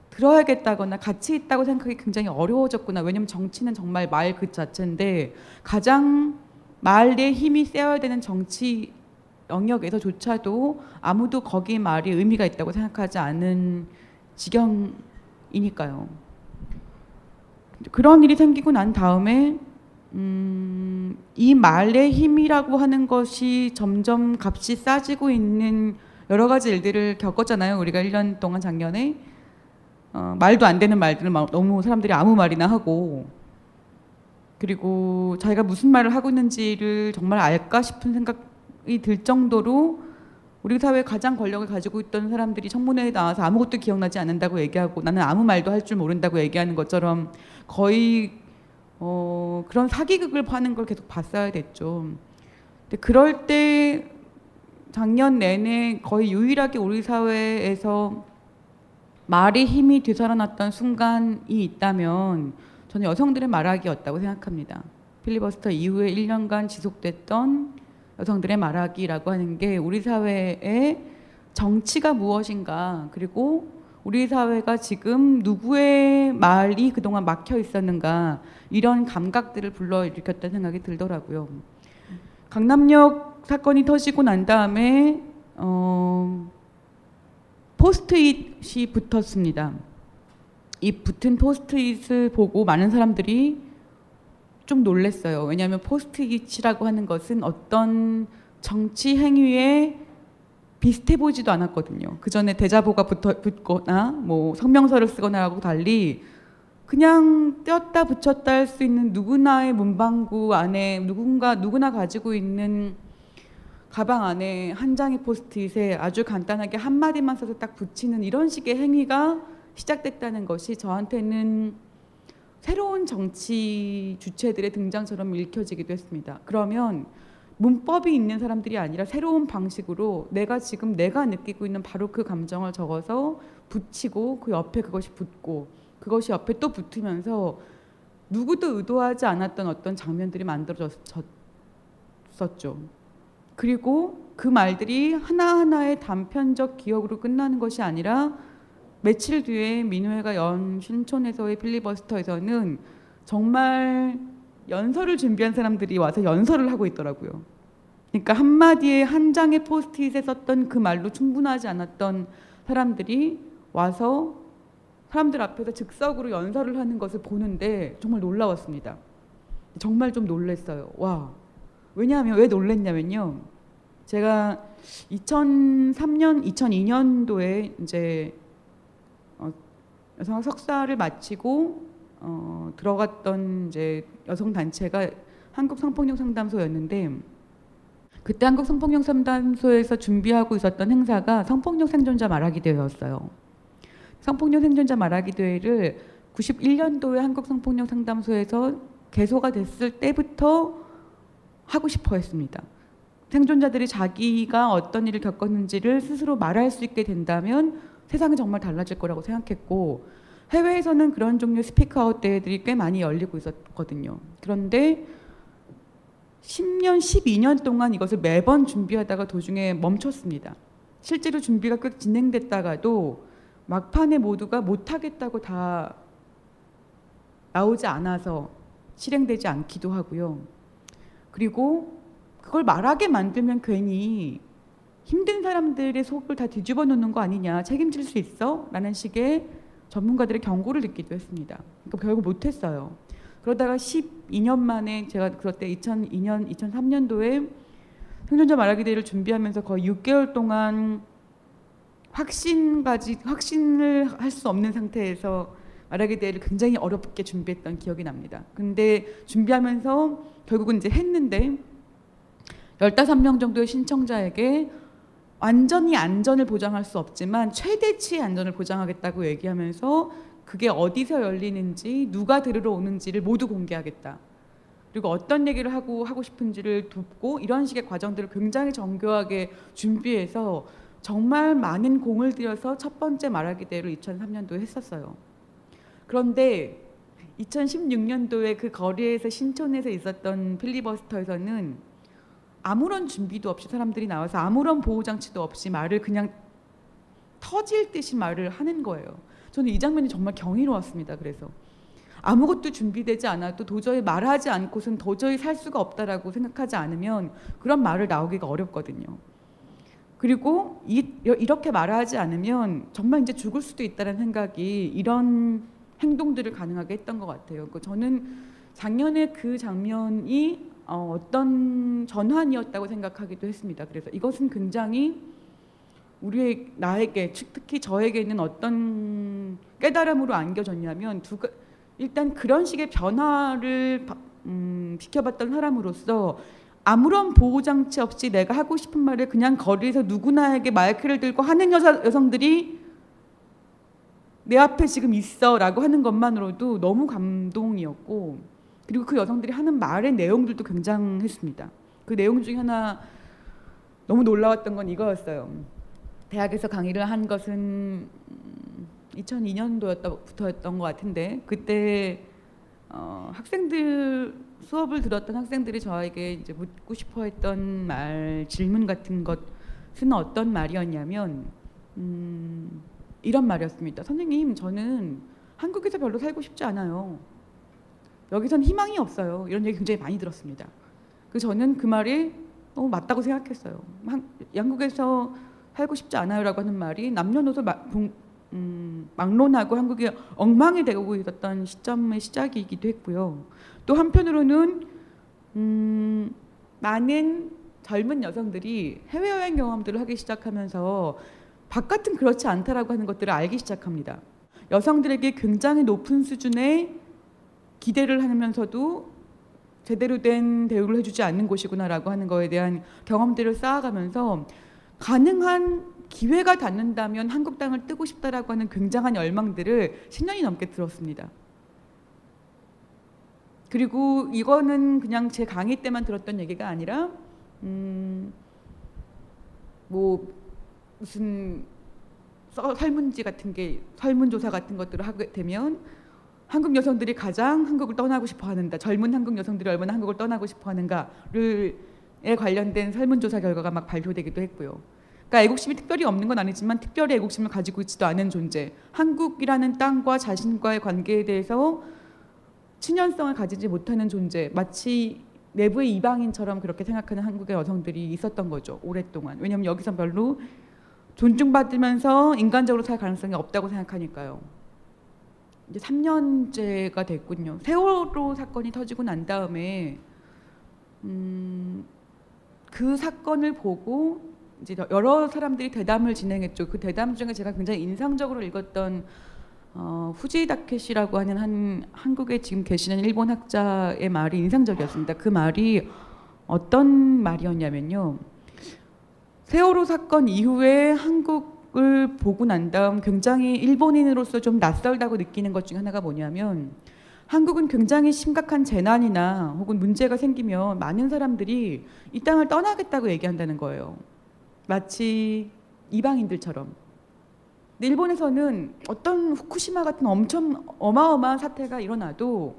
들어야겠다거나 가치 있다고 생각하기 굉장히 어려워졌구나. 왜냐면 정치는 정말 말 그 자체인데 가장 말의 힘이 세어야 되는 정치 영역에서조차도 아무도 거기 말이 의미가 있다고 생각하지 않은 지경이니까요. 그런 일이 생기고 난 다음에 음, 이 말의 힘이라고 하는 것이 점점 값이 싸지고 있는 여러 가지 일들을 겪었잖아요. 우리가 1년 동안 작년에 어, 말도 안 되는 말들을 막 너무 사람들이 아무 말이나 하고 그리고 자기가 무슨 말을 하고 있는지를 정말 알까 싶은 생각이 들 정도로 우리 사회에 가장 권력을 가지고 있던 사람들이 청문회에 나와서 아무것도 기억나지 않는다고 얘기하고 나는 아무 말도 할 줄 모른다고 얘기하는 것처럼 거의 어, 그런 사기극을 파는 걸 계속 봤어야 됐죠. 근데 그럴 때 작년 내내 거의 유일하게 우리 사회에서 말의 힘이 되살아났던 순간이 있다면 저는 여성들의 말하기였다고 생각합니다. 필리버스터 이후에 1년간 지속됐던 여성들의 말하기라고 하는 게 우리 사회의 정치가 무엇인가 그리고 우리 사회가 지금 누구의 말이 그동안 막혀 있었는가 이런 감각들을 불러일으켰다는 생각이 들더라고요. 강남역 사건이 터지고 난 다음에 어, 포스트잇이 붙었습니다. 이 붙은 포스트잇을 보고 많은 사람들이 좀 놀랐어요. 왜냐하면 포스트잇이라고 하는 것은 어떤 정치 행위에 비슷해 보지도 않았거든요. 그 전에 대자보가 붙어, 붙거나 뭐 성명서를 쓰거나하고 달리 그냥 떼었다 붙였다 할 수 있는 누구나의 문방구 안에 누군가 누구나 가지고 있는 가방 안에 한 장의 포스트잇에 아주 간단하게 한 마디만 써서 딱 붙이는 이런 식의 행위가 시작됐다는 것이 저한테는 새로운 정치 주체들의 등장처럼 읽혀지기도 했습니다. 그러면 문법이 있는 사람들이 아니라 새로운 방식으로 내가 지금 내가 느끼고 있는 바로 그 감정을 적어서 붙이고 그 옆에 그것이 붙고 그것이 옆에 또 붙으면서 누구도 의도하지 않았던 어떤 장면들이 만들어졌었죠. 그리고 그 말들이 하나하나의 단편적 기억으로 끝나는 것이 아니라 며칠 뒤에 민우회가 연 신촌에서의 필리버스터에서는 정말 연설을 준비한 사람들이 와서 연설을 하고 있더라고요. 그러니까 한마디에 한 장의 포스트잇에 썼던 그 말로 충분하지 않았던 사람들이 와서 사람들 앞에서 즉석으로 연설을 하는 것을 보는데 정말 놀라웠습니다. 정말 좀 놀랐어요. 와. 왜냐하면 왜 놀랐냐면요. 제가 2003년, 2002년도에 이제 어, 여성 석사를 마치고 어, 들어갔던 이제 여성 단체가 한국 성폭력 상담소였는데 그때 한국 성폭력 상담소에서 준비하고 있었던 행사가 성폭력 생존자 말하기 대회였어요. 성폭력 생존자 말하기 대회를 91년도에 한국 성폭력 상담소에서 개소가 됐을 때부터 하고 싶어 했습니다. 생존자들이 자기가 어떤 일을 겪었는지를 스스로 말할 수 있게 된다면 세상은 정말 달라질 거라고 생각했고 해외에서는 그런 종류의 스피크아웃 대회들이 꽤 많이 열리고 있었거든요. 그런데 10년, 12년 동안 이것을 매번 준비하다가 도중에 멈췄습니다. 실제로 준비가 꽤 진행됐다가도 막판에 모두가 못하겠다고 다 나오지 않아서 실행되지 않기도 하고요. 그리고 그걸 말하게 만들면 괜히 힘든 사람들의 속을 다 뒤집어 놓는 거 아니냐, 책임질 수 있어? 라는 식의 전문가들의 경고를 듣기도 했습니다. 그러니까 결국 못했어요. 그러다가 12년 만에 제가 그때 2002년, 2003년도에 생존자 말하기 대회를 준비하면서 거의 6개월 동안 확신까지 확신을 할 수 없는 상태에서 말하기 대회를 굉장히 어렵게 준비했던 기억이 납니다. 근데 준비하면서 결국은 이제 했는데 15명 정도의 신청자에게 완전히 안전을 보장할 수 없지만 최대치의 안전을 보장하겠다고 얘기하면서 그게 어디서 열리는지 누가 들으러 오는지를 모두 공개하겠다. 그리고 어떤 얘기를 하고 하고 싶은지를 돕고 이런 식의 과정들을 굉장히 정교하게 준비해서 정말 많은 공을 들여서 첫 번째 말하기 대회를 2003년도에 했었어요. 그런데 2016년도에 그 거리에서 신촌에서 있었던 필리버스터에서는 아무런 준비도 없이 사람들이 나와서 아무런 보호 장치도 없이 말을 그냥 터질 듯이 말을 하는 거예요. 저는 이 장면이 정말 경이로웠습니다. 그래서 아무것도 준비되지 않아도 도저히 말하지 않고선 도저히 살 수가 없다라고 생각하지 않으면 그런 말을 나오기가 어렵거든요. 그리고 이, 이렇게 말하지 않으면 정말 이제 죽을 수도 있다는 생각이 이런 행동들을 가능하게 했던 것 같아요. 그러니까 저는 작년에 그 장면이 어, 어떤 전환이었다고 생각하기도 했습니다. 그래서 이것은 굉장히 우리의 나에게 특히 저에게는 어떤 깨달음으로 안겨졌냐면 두 일단 그런 식의 변화를 음, 지켜봤던 사람으로서 아무런 보호 장치 없이 내가 하고 싶은 말을 그냥 거리에서 누구나에게 마이크를 들고 하는 여자, 여성들이 내 앞에 지금 있어라고 하는 것만으로도 너무 감동이었고 그리고 그 여성들이 하는 말의 내용들도 굉장했습니다. 그 내용 중에 하나 너무 놀라웠던 건 이거였어요. 대학에서 강의를 한 것은 2002년도였부터였던 것 같은데 그때 어, 학생들 수업을 들었던 학생들이 저에게 이제 묻고 싶어했던 말 질문 같은 것은 어떤 말이었냐면 음, 이런 말이었습니다. 선생님 저는 한국에서 별로 살고 싶지 않아요. 여기선 희망이 없어요. 이런 얘기 굉장히 많이 들었습니다. 그 저는 그 말이 너무 맞다고 생각했어요. 한, 양국에서 살고 싶지 않아요라고 하는 말이 남녀노소 마, 동, 음, 막론하고 한국이 엉망이 되고 있었던 시점의 시작이기도 했고요. 또 한편으로는 음, 많은 젊은 여성들이 해외여행 경험들을 하기 시작하면서 바깥은 그렇지 않다라고 하는 것들을 알기 시작합니다. 여성들에게 굉장히 높은 수준의 기대를 하면서도 제대로 된 대우를 해주지 않는 곳이구나라고 하는 거에 대한 경험들을 쌓아가면서 가능한 기회가 닿는다면 한국 땅을 뜨고 싶다라고 하는 굉장한 열망들을 10년이 넘게 들었습니다. 그리고 이거는 그냥 제 강의 때만 들었던 얘기가 아니라 음, 뭐 무슨 써, 설문지 같은 게 설문조사 같은 것들을 하게 되면 한국 여성들이 가장 한국을 떠나고 싶어 하는가 젊은 한국 여성들이 얼마나 한국을 떠나고 싶어 하는가를 에 관련된 설문조사 결과가 막 발표되기도 했고요. 그러니까 애국심이 특별히 없는 건 아니지만 특별히 애국심을 가지고 있지도 않은 존재. 한국이라는 땅과 자신과의 관계에 대해서 친연성을 가지지 못하는 존재. 마치 내부의 이방인처럼 그렇게 생각하는 한국의 여성들이 있었던 거죠. 오랫동안. 왜냐하면 여기서 별로 존중받으면서 인간적으로 살 가능성이 없다고 생각하니까요. 이제 3년째가 됐군요. 세월호 사건이 터지고 난 다음에 음, 그 사건을 보고 이제 여러 사람들이 대담을 진행했죠. 그 대담 중에 제가 굉장히 인상적으로 읽었던 어, 후지 다케시라고 하는 한 한국에 지금 계시는 일본 학자의 말이 인상적이었습니다. 그 말이 어떤 말이었냐면요. 세월호 사건 이후에 한국 을 보고 난 다음 굉장히 일본인으로서 좀 낯설다고 느끼는 것 중에 하나가 뭐냐면 한국은 굉장히 심각한 재난이나 혹은 문제가 생기면 많은 사람들이 이 땅을 떠나겠다고 얘기한다는 거예요. 마치 이방인들처럼. 근데 일본에서는 어떤 후쿠시마 같은 엄청 어마어마한 사태가 일어나도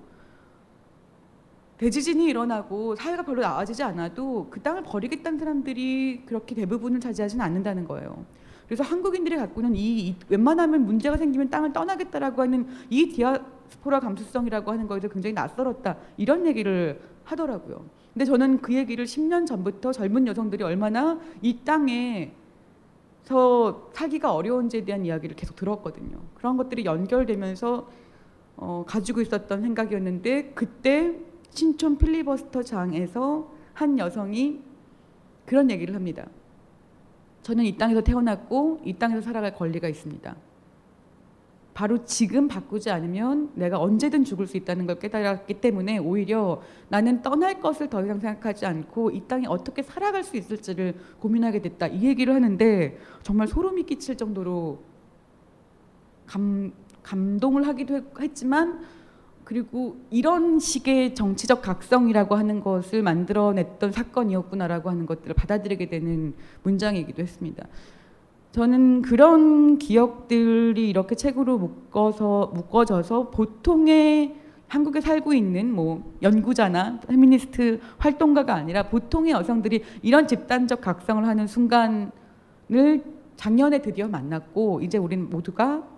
대지진이 일어나고 사회가 별로 나아지지 않아도 그 땅을 버리겠다는 사람들이 그렇게 대부분을 차지하지는 않는다는 거예요. 그래서 한국인들이 갖고 있는 이, 이 웬만하면 문제가 생기면 땅을 떠나겠다라고 하는 이 디아스포라 감수성이라고 하는 거에서 굉장히 낯설었다 이런 얘기를 하더라고요. 근데 저는 그 얘기를 10년 전부터 젊은 여성들이 얼마나 이 땅에 서 살기가 어려운지에 대한 이야기를 계속 들었거든요. 그런 것들이 연결되면서 어, 가지고 있었던 생각이었는데 그때 신촌 필리버스터 장에서 한 여성이 그런 얘기를 합니다. 저는 이 땅에서 태어났고 이 땅에서 살아갈 권리가 있습니다. 바로 지금 바꾸지 않으면 내가 언제든 죽을 수 있다는 걸 깨달았기 때문에 오히려 나는 떠날 것을 더 이상 생각하지 않고 이 땅에 어떻게 살아갈 수 있을지를 고민하게 됐다. 이 얘기를 하는데 정말 소름이 끼칠 정도로 감, 감동을 하기도 했지만 그리고 이런 식의 정치적 각성이라고 하는 것을 만들어냈던 사건이었구나라고 하는 것들을 받아들이게 되는 문장이기도 했습니다. 저는 그런 기억들이 이렇게 책으로 묶어서 묶어져서 보통의 한국에 살고 있는 뭐 연구자나 페미니스트 활동가가 아니라 보통의 여성들이 이런 집단적 각성을 하는 순간을 작년에 드디어 만났고 이제 우리는 모두가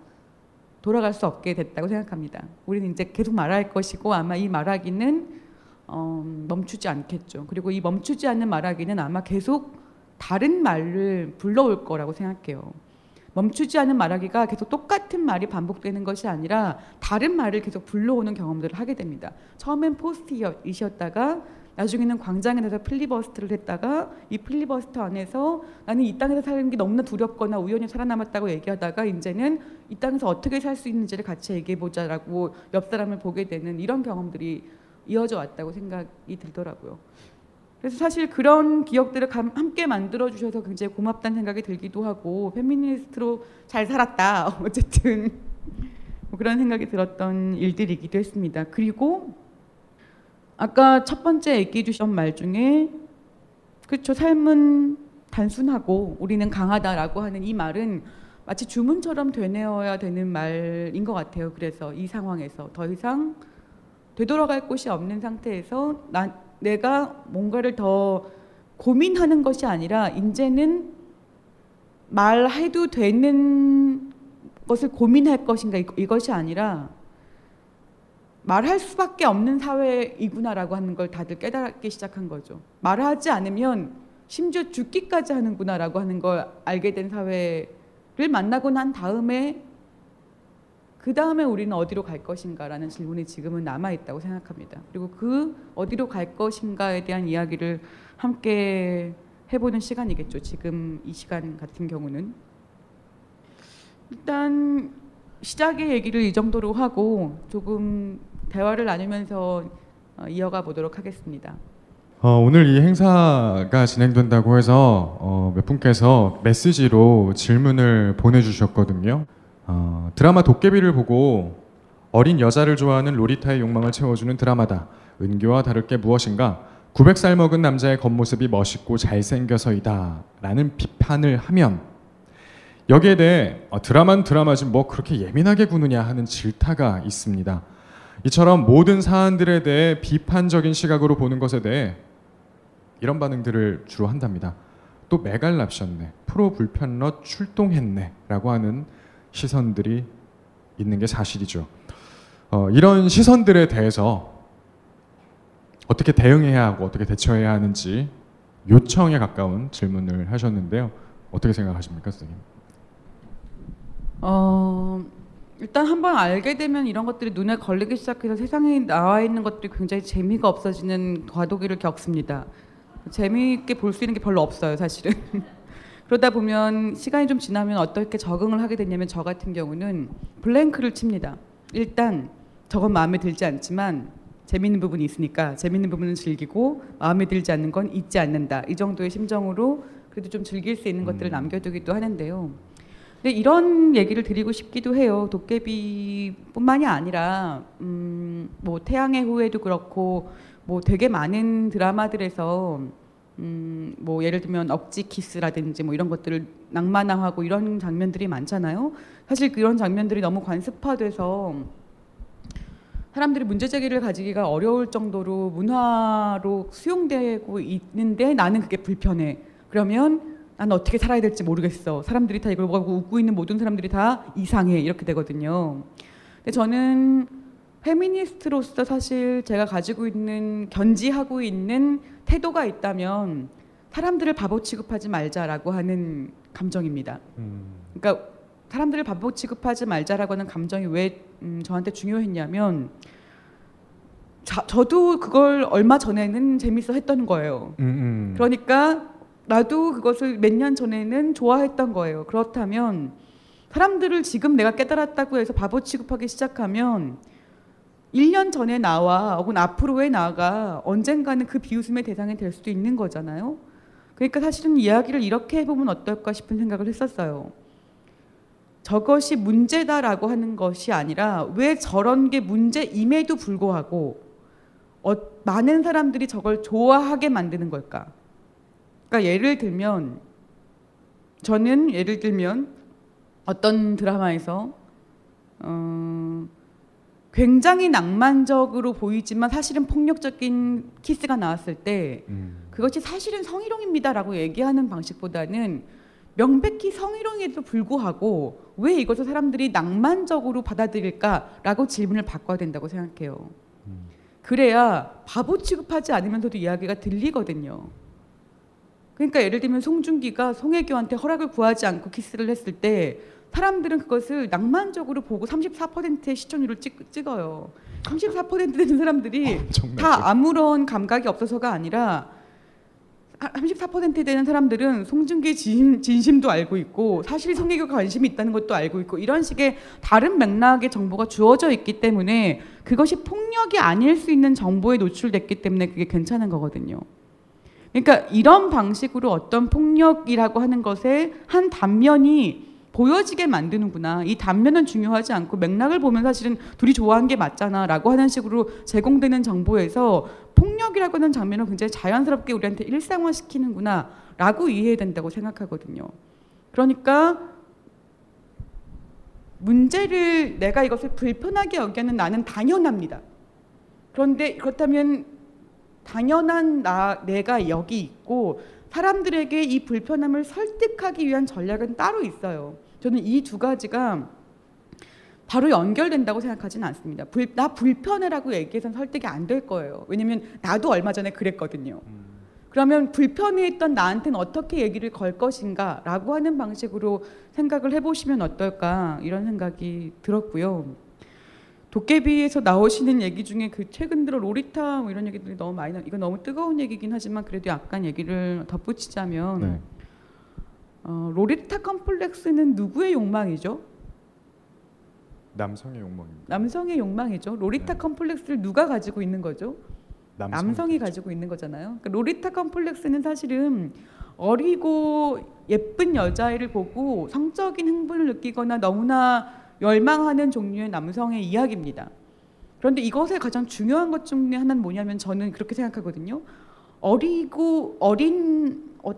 돌아갈 수 없게 됐다고 생각합니다. 우리는 이제 계속 말할 것이고 아마 이 말하기는 어, 멈추지 않겠죠. 그리고 이 멈추지 않는 말하기는 아마 계속 다른 말을 불러올 거라고 생각해요. 멈추지 않은 말하기가 계속 똑같은 말이 반복되는 것이 아니라 다른 말을 계속 불러오는 경험들을 하게 됩니다. 처음엔 포스트잇이었다가 나중에는 광장에 나서 필리버스트를 했다가 이 필리버스터 안에서 나는 이 땅에서 사는 게 너무나 두렵거나 우연히 살아남았다고 얘기하다가 이제는 이 땅에서 어떻게 살 수 있는지를 같이 얘기해 보자라고 옆 사람을 보게 되는 이런 경험들이 이어져 왔다고 생각이 들더라고요. 그래서 사실 그런 기억들을 감- 함께 만들어 주셔서 굉장히 고맙다는 생각이 들기도 하고 페미니스트로 잘 살았다 어쨌든 뭐 그런 생각이 들었던 일들이기도 했습니다. 그리고 아까 첫 번째 얘기해 주신 말 중에 그렇죠 삶은 단순하고 우리는 강하다라고 하는 이 말은 마치 주문처럼 되뇌어야 되는 말인 것 같아요. 그래서 이 상황에서 더 이상 되돌아갈 곳이 없는 상태에서 나, 내가 뭔가를 더 고민하는 것이 아니라 이제는 말해도 되는 것을 고민할 것인가 이- 이것이 아니라 말할 수밖에 없는 사회이구나라고 하는 걸 다들 깨닫기 시작한 거죠. 말하지 않으면 심지어 죽기까지 하는구나라고 하는 걸 알게 된 사회를 만나고 난 다음에 그 다음에 우리는 어디로 갈 것인가라는 질문이 지금은 남아 있다고 생각합니다. 그리고 그 어디로 갈 것인가에 대한 이야기를 함께 해보는 시간이겠죠. 지금 이 시간 같은 경우는 일단 시작의 얘기를 이 정도로 하고 조금 대화를 나누면서 어, 이어가 보도록 하겠습니다. 어, 오늘 이 행사가 진행된다고 해서 어, 몇 분께서 메시지로 질문을 보내주셨거든요. 어, 드라마 도깨비를 보고 어린 여자를 좋아하는 로리타의 욕망을 채워주는 드라마다. 은교와 다를 게 무엇인가? 900살 먹은 남자의 겉모습이 멋있고 잘생겨서이다. 라는 비판을 하면 여기에 대해 어, 드라마는 드라마지 뭐 그렇게 예민하게 구느냐 하는 질타가 있습니다. 이처럼 모든 사안들에 대해 비판적인 시각으로 보는 것에 대해 이런 반응들을 주로 한답니다. 또 메갈납셨네, 프로 불편러 출동했네라고 하는 시선들이 있는 게 사실이죠. 어, 이런 시선들에 대해서 어떻게 대응해야 하고 어떻게 대처해야 하는지 요청에 가까운 질문을 하셨는데요. 어떻게 생각하십니까, 선생님? 어, 일단 한번 알게 되면 이런 것들이 눈에 걸리기 시작해서 세상에 나와 있는 것들이 굉장히 재미가 없어지는 과도기를 겪습니다. 재미있게 볼 수 있는 게 별로 없어요, 사실은. 그러다 보면 시간이 좀 지나면 어떻게 적응을 하게 되냐면 저 같은 경우는 블랭크를 칩니다. 일단 저건 마음에 들지 않지만 재밌는 부분이 있으니까 재밌는 부분은 즐기고 마음에 들지 않는 건 잊지 않는다. 이 정도의 심정으로 그래도 좀 즐길 수 있는 것들을 남겨두기도 하는데요. 근데 이런 얘기를 드리고 싶기도 해요. 도깨비뿐만이 아니라 음, 뭐 태양의 후예도 그렇고 뭐 되게 많은 드라마들에서 음, 뭐 예를 들면 억지 키스라든지 뭐 이런 것들을 낭만화하고 이런 장면들이 많잖아요. 사실 그런 장면들이 너무 관습화돼서 사람들이 문제 제기를 가지기가 어려울 정도로 문화로 수용되고 있는데 나는 그게 불편해. 그러면 난 어떻게 살아야 될지 모르겠어. 사람들이 다 이걸 보고 웃고 있는 모든 사람들이 다 이상해. 이렇게 되거든요. 근데 저는 페미니스트로서 사실 제가 가지고 있는 견지하고 있는 태도가 있다면 사람들을 바보 취급하지 말자라고 하는 감정입니다. 그러니까 사람들을 바보 취급하지 말자라고 하는 감정이 왜 음, 저한테 중요했냐면 자, 저도 그걸 얼마 전에는 재밌어 했던 거예요. 음, 음. 그러니까 나도 그것을 몇 년 전에는 좋아했던 거예요. 그렇다면 사람들을 지금 내가 깨달았다고 해서 바보 취급하기 시작하면 1년 전에 나와 혹은 앞으로의 나가 언젠가는 그 비웃음의 대상이 될 수도 있는 거잖아요. 그러니까 사실은 이야기를 이렇게 해보면 어떨까 싶은 생각을 했었어요. 저것이 문제다라고 하는 것이 아니라 왜 저런 게 문제임에도 불구하고 어, 많은 사람들이 저걸 좋아하게 만드는 걸까? 그러니까 예를 들면 저는 예를 들면 어떤 드라마에서 어, 굉장히 낭만적으로 보이지만 사실은 폭력적인 키스가 나왔을 때 그것이 사실은 성희롱입니다라고 얘기하는 방식보다는 명백히 성희롱에도 불구하고 왜 이것을 사람들이 낭만적으로 받아들일까라고 질문을 바꿔야 된다고 생각해요. 그래야 바보 취급하지 않으면서도 이야기가 들리거든요. 그러니까 예를 들면 송중기가 송혜교한테 허락을 구하지 않고 키스를 했을 때 사람들은 그것을 낭만적으로 보고 34%의 시청률을 찍, 찍어요. 34% 되는 사람들이 다 아무런 감각이 없어서가 아니라 34%에 되는 사람들은 송중기의 진심, 진심도 알고 있고 사실 송혜교 관심이 있다는 것도 알고 있고 이런 식의 다른 맥락의 정보가 주어져 있기 때문에 그것이 폭력이 아닐 수 있는 정보에 노출됐기 때문에 그게 괜찮은 거거든요. 그러니까 이런 방식으로 어떤 폭력이라고 하는 것의 한 단면이 보여지게 만드는구나. 이 단면은 중요하지 않고 맥락을 보면 사실은 둘이 좋아한 게 맞잖아 라고 하는 식으로 제공되는 정보에서 폭력이라고 하는 장면을 굉장히 자연스럽게 우리한테 일상화시키는구나 라고 이해해야 된다고 생각하거든요. 그러니까 문제를 내가 이것을 불편하게 여기는 나는 당연합니다. 그런데 그렇다면 당연한 나 내가 여기 있고 사람들에게 이 불편함을 설득하기 위한 전략은 따로 있어요. 저는 이 두 가지가 바로 연결된다고 생각하지는 않습니다. 불, 나 불편해라고 얘기해서는 설득이 안 될 거예요. 왜냐면 나도 얼마 전에 그랬거든요. 그러면 불편해했던 나한테는 어떻게 얘기를 걸 것인가라고 하는 방식으로 생각을 해보시면 어떨까 이런 생각이 들었고요. 도깨비에서 나오시는 얘기 중에 그 최근 들어 로리타 뭐 이런 얘기들이 너무 많이 나. 이거 너무 뜨거운 얘기긴 하지만 그래도 약간 얘기를 덧붙이자면 네. 어, 로리타 컴플렉스는 누구의 욕망이죠? 남성의 욕망입니다. 남성의 욕망이죠. 로리타 네. 컴플렉스를 누가 가지고 있는 거죠? 남성이 가지고 있는 거잖아요. 그러니까 로리타 컴플렉스는 사실은 어리고 예쁜 여자애를 보고 성적인 흥분을 느끼거나 너무나 열망하는 종류의 남성의 이야기입니다. 그런데 이것의 가장 중요한 것 중에 하나는 뭐냐면 저는 그렇게 생각하거든요. 어리고 어린 어,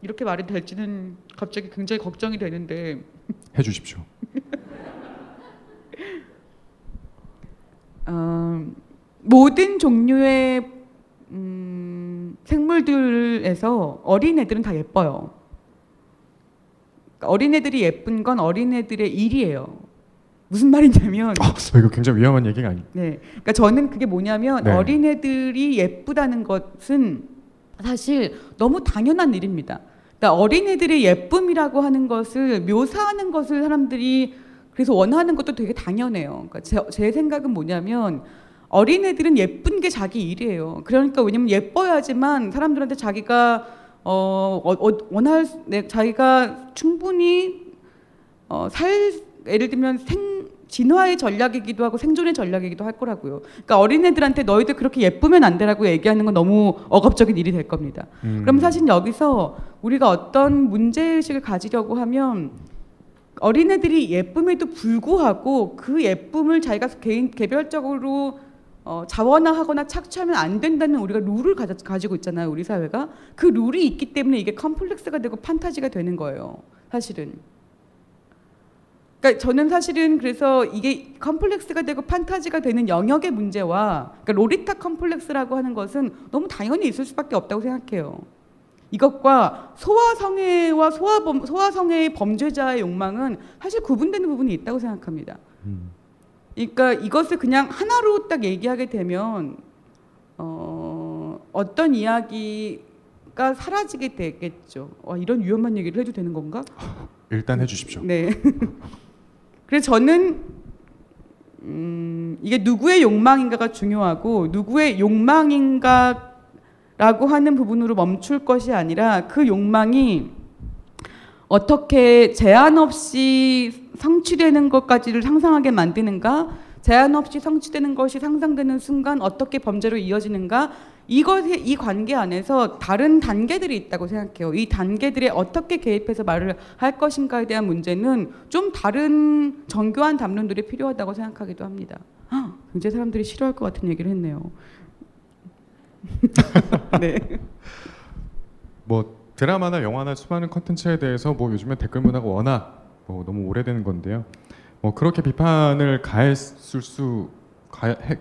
이렇게 말이 될지는 갑자기 굉장히 걱정이 되는데 해주십시오. 어, 모든 종류의 음, 생물들에서 어린 애들은 다 예뻐요. 그러니까 어린애들이 예쁜 건 어린애들의 일이에요. 무슨 말이냐면 아, 이거 굉장히 위험한 얘기가 아니. 네. 그러니까 저는 그게 뭐냐면 네. 어린애들이 예쁘다는 것은 사실 너무 당연한 일입니다. 그러니까 어린애들의 예쁨이라고 하는 것을 묘사하는 것을 사람들이 그래서 원하는 것도 되게 당연해요. 그러니까 제, 제 생각은 뭐냐면 어린애들은 예쁜 게 자기 일이에요. 그러니까 왜냐면 예뻐야지만 사람들한테 자기가 어, 어, 어 원할 네, 자기가 충분히 어, 살 예를 들면 생 진화의 전략이기도 하고 생존의 전략이기도 할 거라고요. 그러니까 어린애들한테 너희들 그렇게 예쁘면 안 되라고 얘기하는 건 너무 억압적인 일이 될 겁니다. 음. 그럼 사실 여기서 우리가 어떤 문제의식을 가지려고 하면 어린애들이 예쁨에도 불구하고 그 예쁨을 자기가 개인 개별적으로 어, 자원화하거나 착취하면 안 된다는 우리가 룰을 가져, 가지고 있잖아요 우리 사회가 그 룰이 있기 때문에 이게 컴플렉스가 되고 판타지가 되는 거예요 사실은 그러니까 저는 사실은 그래서 이게 컴플렉스가 되고 판타지가 되는 영역의 문제와 그러니까 로리타 컴플렉스라고 하는 것은 너무 당연히 있을 수밖에 없다고 생각해요. 이것과 소아성애와 소아범, 소아성애의 범죄자의 욕망은 사실 구분되는 부분이 있다고 생각합니다. 음. 그러니까 이것을 그냥 하나로 딱 얘기하게 되면 어, 어떤 이야기가 사라지게 되겠죠. 와, 이런 위험한 얘기를 해도 되는 건가? 일단 해주십시오. 네. 그래서 저는 음, 이게 누구의 욕망인가가 중요하고 누구의 욕망인가라고 하는 부분으로 멈출 것이 아니라 그 욕망이 어떻게 제한 없이 성취되는 것까지를 상상하게 만드는가, 제한 없이 성취되는 것이 상상되는 순간 어떻게 범죄로 이어지는가, 이것의 이 관계 안에서 다른 단계들이 있다고 생각해요. 이 단계들에 어떻게 개입해서 말을 할 것인가에 대한 문제는 좀 다른 정교한 담론들이 필요하다고 생각하기도 합니다. 헉, 굉장히 사람들이 싫어할 것 같은 얘기를 했네요. 네. 뭐 드라마나 영화나 수많은 컨텐츠에 대해서 뭐 요즘에 댓글 문화가 워낙 뭐 너무 오래된 건데요. 뭐 그렇게 비판을 가했을 수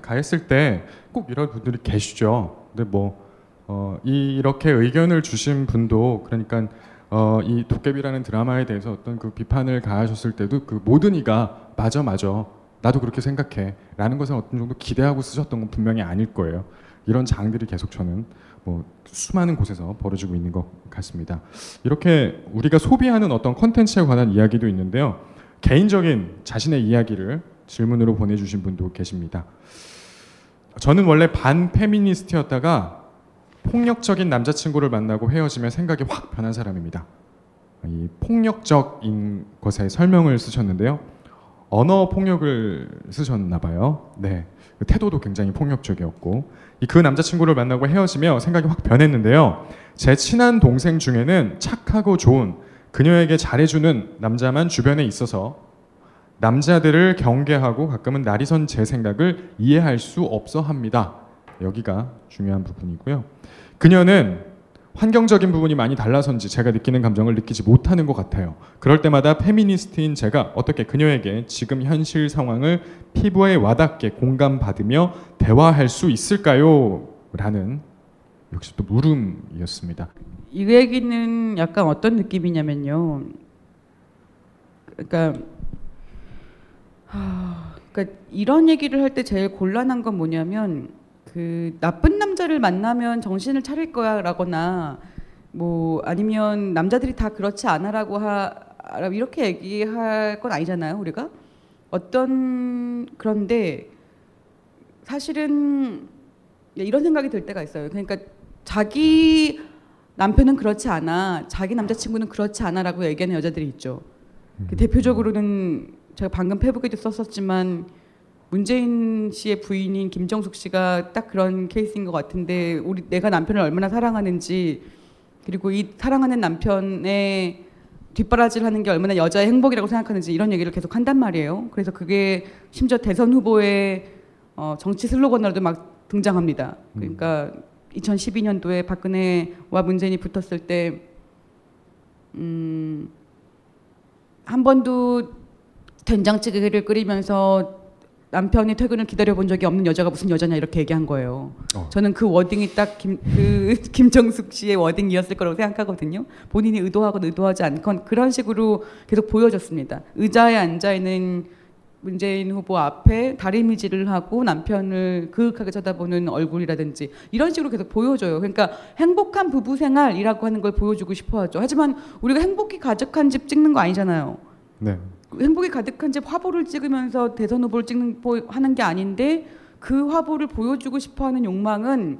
가했을 때 꼭 이런 분들이 계시죠. 근데 뭐 어, 이- 이렇게 의견을 주신 분도 그러니까 어, 이 도깨비라는 드라마에 대해서 어떤 그 비판을 가하셨을 때도 그 모든 이가 맞아 맞아 나도 그렇게 생각해라는 것을 어떤 정도 기대하고 쓰셨던 건 분명히 아닐 거예요. 이런 장들이 계속 저는 뭐 수많은 곳에서 벌어지고 있는 것 같습니다. 이렇게 우리가 소비하는 어떤 컨텐츠에 관한 이야기도 있는데요. 개인적인 자신의 이야기를 질문으로 보내주신 분도 계십니다. 저는 원래 반 페미니스트였다가 폭력적인 남자친구를 만나고 헤어지면 생각이 확 변한 사람입니다. 이 폭력적인 것에 설명을 쓰셨는데요. 언어 폭력을 쓰셨나 봐요. 네. 그 태도도 굉장히 폭력적이었고 이 그 남자친구를 만나고 헤어지며 생각이 확 변했는데요. 제 친한 동생 중에는 착하고 좋은 그녀에게 잘해주는 남자만 주변에 있어서 남자들을 경계하고 가끔은 나리선 제 생각을 이해할 수 없어 합니다. 여기가 중요한 부분이고요. 그녀는 환경적인 부분이 많이 달라서인지 제가 느끼는 감정을 느끼지 못하는 것 같아요. 그럴 때마다 페미니스트인 제가 어떻게 그녀에게 지금 현실 상황을 피부에 와닿게 공감받으며 대화할 수 있을까요? 라는 역시 또 물음이었습니다. 이 얘기는 약간 어떤 느낌이냐면요. 그러니까, 하, 그러니까 이런 얘기를 할 때 제일 곤란한 건 뭐냐면 그 나쁜 남자를 만나면 정신을 차릴 거야라거나 뭐 아니면 남자들이 다 그렇지 않아라고 하 이렇게 얘기할 건 아니잖아요 우리가 어떤 그런데 사실은 이런 생각이 들 때가 있어요. 그러니까 자기 남편은 그렇지 않아, 자기 남자친구는 그렇지 않아라고 얘기하는 여자들이 있죠. 그 대표적으로는 제가 방금 페북에도 썼었지만 문재인 씨의 부인인 김정숙 씨가 딱 그런 케이스인 것 같은데 우리 내가 남편을 얼마나 사랑하는지 그리고 이 사랑하는 남편의 뒷바라지를 하는 게 얼마나 여자의 행복이라고 생각하는지 이런 얘기를 계속 한단 말이에요. 그래서 그게 심지어 대선 후보의 어, 정치 슬로건으로도 막 등장합니다. 그러니까 2012년도에 박근혜와 문재인이 붙었을 때, 음, 한 번도 된장찌개를 끓이면서 남편이 퇴근을 기다려 본 적이 없는 여자가 무슨 여자냐 이렇게 얘기한 거예요. 어. 저는 그 워딩이 딱 김, 그 김정숙 씨의 워딩이었을 거라고 생각하거든요. 본인이 의도하건 의도하지 않건 그런 식으로 계속 보여줬습니다. 의자에 앉아 있는 문재인 후보 앞에 다리미질을 하고 남편을 그윽하게 쳐다보는 얼굴이라든지 이런 식으로 계속 보여줘요. 그러니까 행복한 부부 생활이라고 하는 걸 보여주고 싶어하죠. 하지만 우리가 행복이 가득한 집 찍는 거 아니잖아요. 네. 행복이 가득한 집 화보를 찍으면서 대선 후보를 찍는 보- 하는 게 아닌데 그 화보를 보여주고 싶어하는 욕망은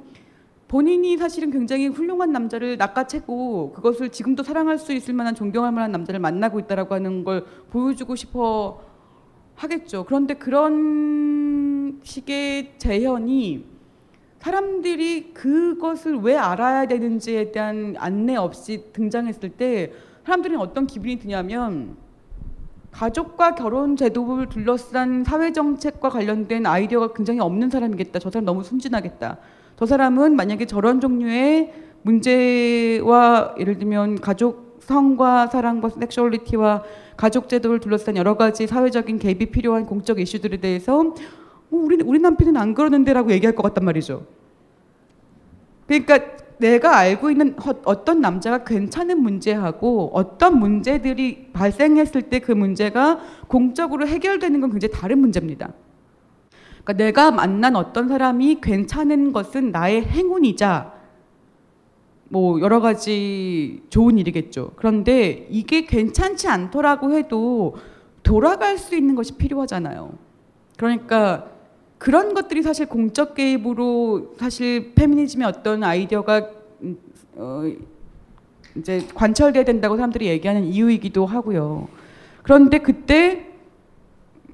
본인이 사실은 굉장히 훌륭한 남자를 낚아채고 그것을 지금도 사랑할 수 있을 만한 존경할 만한 남자를 만나고 있다라고 하는 걸 보여주고 싶어 하겠죠. 그런데 그런 식의 재현이 사람들이 그것을 왜 알아야 되는지에 대한 안내 없이 등장했을 때 사람들은 어떤 기분이 드냐면 가족과 결혼 제도를 둘러싼 사회 정책과 관련된 아이디어가 굉장히 없는 사람이겠다. 저 사람 너무 순진하겠다. 저 사람은 만약에 저런 종류의 문제와 예를 들면 가족 성과 사랑과 섹슈얼리티와 가족 제도를 둘러싼 여러 가지 사회적인 개입이 필요한 공적 이슈들에 대해서 어, 우리 우리 남편은 안 그러는데라고 얘기할 것 같단 말이죠. 그러니까 내가 알고 있는 허- 어떤 남자가 괜찮은 문제하고 어떤 문제들이 발생했을 때 그 문제가 공적으로 해결되는 건 굉장히 다른 문제입니다. 그러니까 내가 만난 어떤 사람이 괜찮은 것은 나의 행운이자 뭐 여러 가지 좋은 일이겠죠. 그런데 이게 괜찮지 않더라고 해도 돌아갈 수 있는 것이 필요하잖아요. 그러니까 그런 것들이 사실 공적 개입으로 사실 페미니즘의 어떤 아이디어가 음, 어, 이제 관철돼야 된다고 사람들이 얘기하는 이유이기도 하고요. 그런데 그때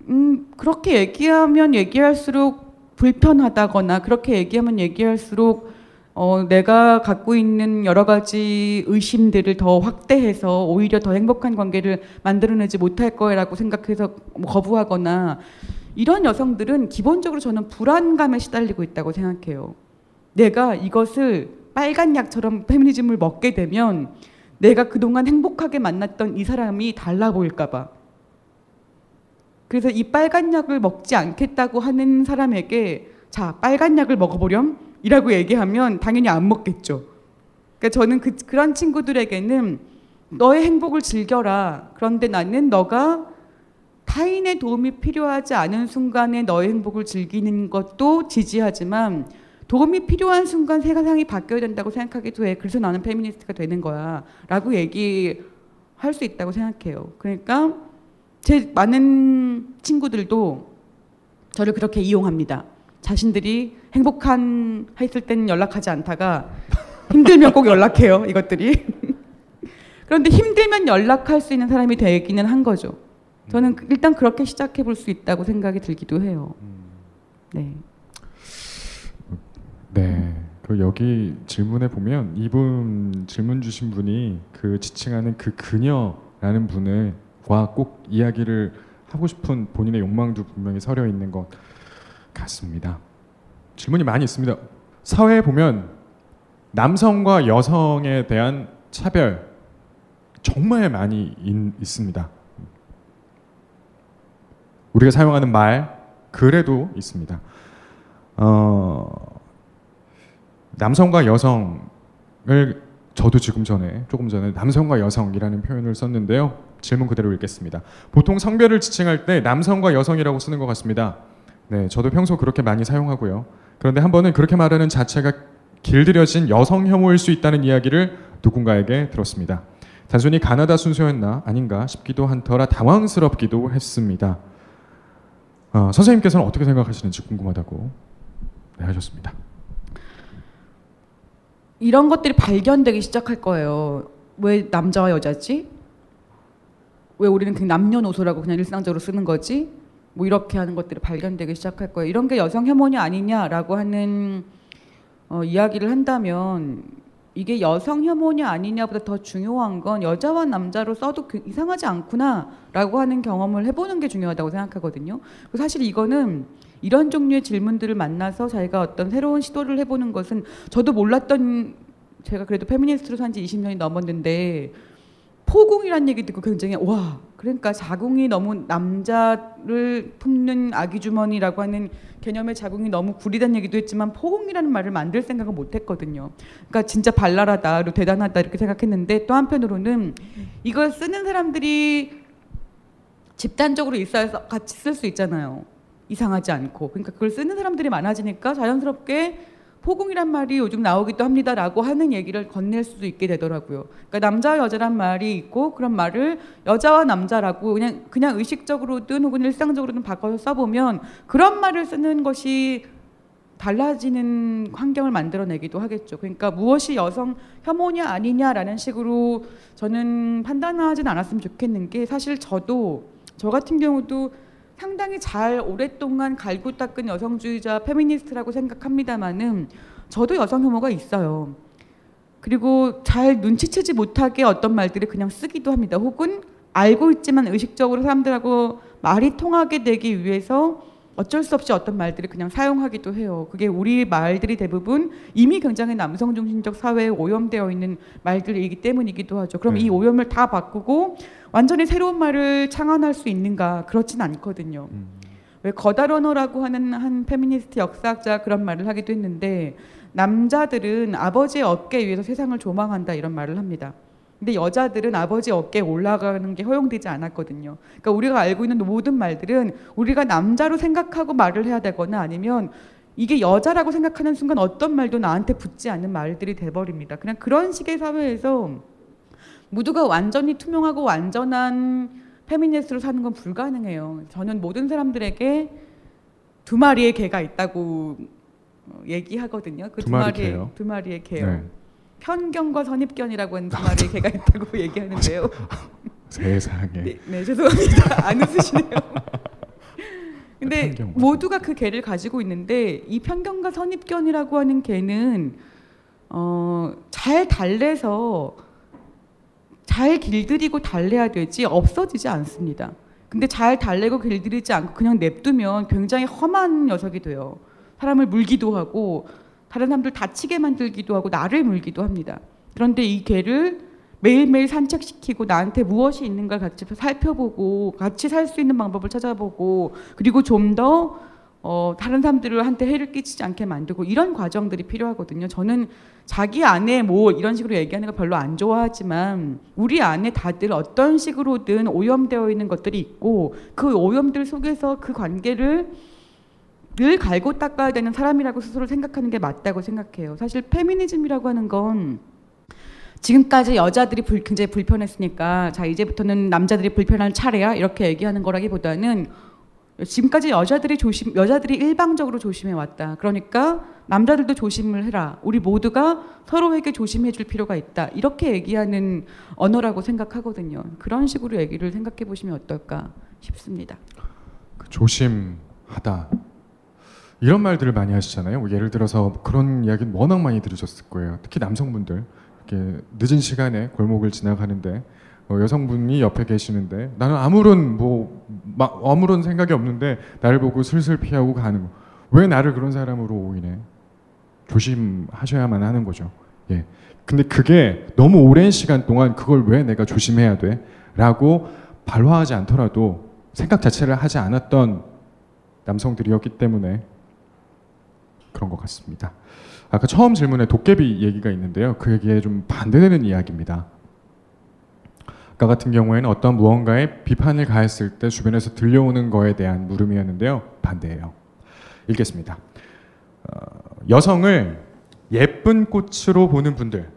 음, 그렇게 얘기하면 얘기할수록 불편하다거나 그렇게 얘기하면 얘기할수록 어, 내가 갖고 있는 여러 가지 의심들을 더 확대해서 오히려 더 행복한 관계를 만들어내지 못할 거라고 생각해서 뭐 거부하거나 이런 여성들은 기본적으로 저는 불안감에 시달리고 있다고 생각해요. 내가 이것을 빨간 약처럼 페미니즘을 먹게 되면 내가 그동안 행복하게 만났던 이 사람이 달라 보일까봐. 그래서 이 빨간 약을 먹지 않겠다고 하는 사람에게 자, 빨간 약을 먹어보렴? 이라고 얘기하면 당연히 안 먹겠죠. 그러니까 저는 그, 그런 친구들에게는 너의 행복을 즐겨라. 그런데 나는 너가 타인의 도움이 필요하지 않은 순간에 너의 행복을 즐기는 것도 지지하지만 도움이 필요한 순간 세상이 바뀌어야 된다고 생각하기도 해. 그래서 나는 페미니스트가 되는 거야. 라고 얘기할 수 있다고 생각해요. 그러니까 제 많은 친구들도 저를 그렇게 이용합니다. 자신들이 행복한 했을 때는 연락하지 않다가 힘들면 꼭 연락해요. 이것들이. 그런데 힘들면 연락할 수 있는 사람이 되기는 한 거죠. 저는 그- 일단 그렇게 시작해 볼 수 있다고 생각이 들기도 해요. 네. 네. 그 여기 질문에 보면 이분 질문 주신 분이 그 지칭하는 그 그녀라는 분을과 꼭 이야기를 하고 싶은 본인의 욕망도 분명히 서려 있는 것 같습니다. 질문이 많이 있습니다. 사회에 보면 남성과 여성에 대한 차별 정말 많이 인- 있습니다. 우리가 사용하는 말 글에도 있습니다. 어, 남성과 여성을 저도 지금 전에 조금 전에 남성과 여성이라는 표현을 썼는데요. 질문 그대로 읽겠습니다. 보통 성별을 지칭할 때 남성과 여성이라고 쓰는 것 같습니다. 네, 저도 평소 그렇게 많이 사용하고요. 그런데 한 번은 그렇게 말하는 자체가 길들여진 여성 혐오일 수 있다는 이야기를 누군가에게 들었습니다. 단순히 가나다 순서였나 아닌가 싶기도 한 터라 당황스럽기도 했습니다. 어, 선생님께서는 어떻게 생각하시는지 궁금하다고 네, 하셨습니다. 이런 것들이 발견되기 시작할 거예요. 왜 남자와 여자지? 왜 우리는 그냥 남녀노소라고 그냥 일상적으로 쓰는 거지? 뭐 이렇게 하는 것들이 발견되기 시작할 거예요. 이런 게 여성 혐오이 아니냐라고 하는 어, 이야기를 한다면 이게 여성 혐오이 아니냐보다 더 중요한 건 여자와 남자로 써도 그- 이상하지 않구나라고 하는 경험을 해보는 게 중요하다고 생각하거든요. 사실 이거는 이런 종류의 질문들을 만나서 자기가 어떤 새로운 시도를 해보는 것은 저도 몰랐던 제가 그래도 페미니스트로 산 지 20년이 넘었는데 포궁이라는 얘기 듣고 굉장히 와 그러니까 자궁이 너무 남자를 품는 아기 주머니라고 하는 개념의 자궁이 너무 구리다는 얘기도 했지만 포궁이라는 말을 만들 생각은 못했거든요. 그러니까 진짜 발랄하다, 대단하다 이렇게 생각했는데 또 한편으로는 이걸 쓰는 사람들이 집단적으로 있어서 같이 쓸 수 있잖아요. 이상하지 않고. 그러니까 그걸 쓰는 사람들이 많아지니까 자연스럽게 포궁이란 말이 요즘 나오기도 합니다라고 하는 얘기를 건넬 수도 있게 되더라고요. 그러니까 남자 여자란 말이 있고 그런 말을 여자와 남자라고 그냥 그냥 의식적으로든 혹은 일상적으로든 바꿔서 써보면 그런 말을 쓰는 것이 달라지는 환경을 만들어내기도 하겠죠. 그러니까 무엇이 여성 혐오냐 아니냐라는 식으로 저는 판단하진 않았으면 좋겠는 게 사실 저도 저 같은 경우도 상당히 잘 오랫동안 갈고 닦은 여성주의자 페미니스트라고 생각합니다만은 저도 여성 혐오가 있어요. 그리고 잘 눈치채지 못하게 어떤 말들을 그냥 쓰기도 합니다. 혹은 알고 있지만 의식적으로 사람들하고 말이 통하게 되기 위해서 어쩔 수 없이 어떤 말들을 그냥 사용하기도 해요. 그게 우리 말들이 대부분 이미 굉장히 남성 중심적 사회에 오염되어 있는 말들이기 때문이기도 하죠. 그럼 네. 이 오염을 다 바꾸고 완전히 새로운 말을 창안할 수 있는가? 그렇진 않거든요. 왜 거다러너라고 하는 한 페미니스트 역사학자 그런 말을 하기도 했는데 남자들은 아버지의 어깨 위에서 세상을 조망한다 이런 말을 합니다. 근데 여자들은 아버지 어깨에 올라가는 게 허용되지 않았거든요. 그러니까 우리가 알고 있는 모든 말들은 우리가 남자로 생각하고 말을 해야 되거나 아니면 이게 여자라고 생각하는 순간 어떤 말도 나한테 붙지 않는 말들이 돼버립니다. 그냥 그런 식의 사회에서 모두가 완전히 투명하고 완전한 페미니스트로 사는 건 불가능해요. 저는 모든 사람들에게 두 마리의 개가 있다고 어, 얘기하거든요. 그두두 마리 마리의 개요? 두 마리의 개요. 네. 편견과 선입견이라고 하는 두 마리의 개가 있다고 얘기하는데요. 세상에. 네, 네, 죄송합니다. 안 웃으시네요. 근데 모두가 그 개를 가지고 있는데 이 편견과 선입견이라고 하는 개는 어, 잘 달래서 잘 길들이고 달래야 되지 없어지지 않습니다. 근데 잘 달래고 길들이지 않고 그냥 냅두면 굉장히 험한 녀석이 돼요. 사람을 물기도 하고 다른 사람들 다치게 만들기도 하고 나를 물기도 합니다. 그런데 이 개를 매일매일 산책시키고 나한테 무엇이 있는가 같이 살펴보고 같이 살 수 있는 방법을 찾아보고 그리고 좀더 어, 다른 사람들한테 해를 끼치지 않게 만들고 이런 과정들이 필요하거든요. 저는 자기 안에 뭐 이런 식으로 얘기하는 거 별로 안 좋아하지만 우리 안에 다들 어떤 식으로든 오염되어 있는 것들이 있고 그 오염들 속에서 그 관계를 늘 갈고 닦아야 되는 사람이라고 스스로 생각하는 게 맞다고 생각해요. 사실 페미니즘이라고 하는 건 지금까지 여자들이 불, 굉장히 불편했으니까 자 이제부터는 남자들이 불편할 차례야 이렇게 얘기하는 거라기보다는 지금까지 여자들이 조심 여자들이 일방적으로 조심해 왔다. 그러니까 남자들도 조심을 해라. 우리 모두가 서로에게 조심해 줄 필요가 있다. 이렇게 얘기하는 언어라고 생각하거든요. 그런 식으로 얘기를 생각해 보시면 어떨까 싶습니다. 그 조심하다 이런 말들을 많이 하시잖아요. 뭐 예를 들어서 그런 이야기는 워낙 많이 들으셨을 거예요. 특히 남성분들 이렇게 늦은 시간에 골목을 지나가는데 어, 여성분이 옆에 계시는데 나는 아무런 뭐 마, 아무런 생각이 없는데 나를 보고 슬슬 피하고 가는 거. 왜 나를 그런 사람으로 오이네? 조심하셔야만 하는 거죠. 예. 근데 그게 너무 오랜 시간 동안 그걸 왜 내가 조심해야 돼? 라고 발화하지 않더라도 생각 자체를 하지 않았던 남성들이었기 때문에 그런 것 같습니다. 아까 처음 질문에 도깨비 얘기가 있는데요. 그 얘기에 좀 반대되는 이야기입니다. 아까 같은 경우에는 어떤 무언가에 비판을 가했을 때 주변에서 들려오는 거에 대한 물음이었는데요. 반대예요. 읽겠습니다. 어, 여성을 예쁜 꽃으로 보는 분들,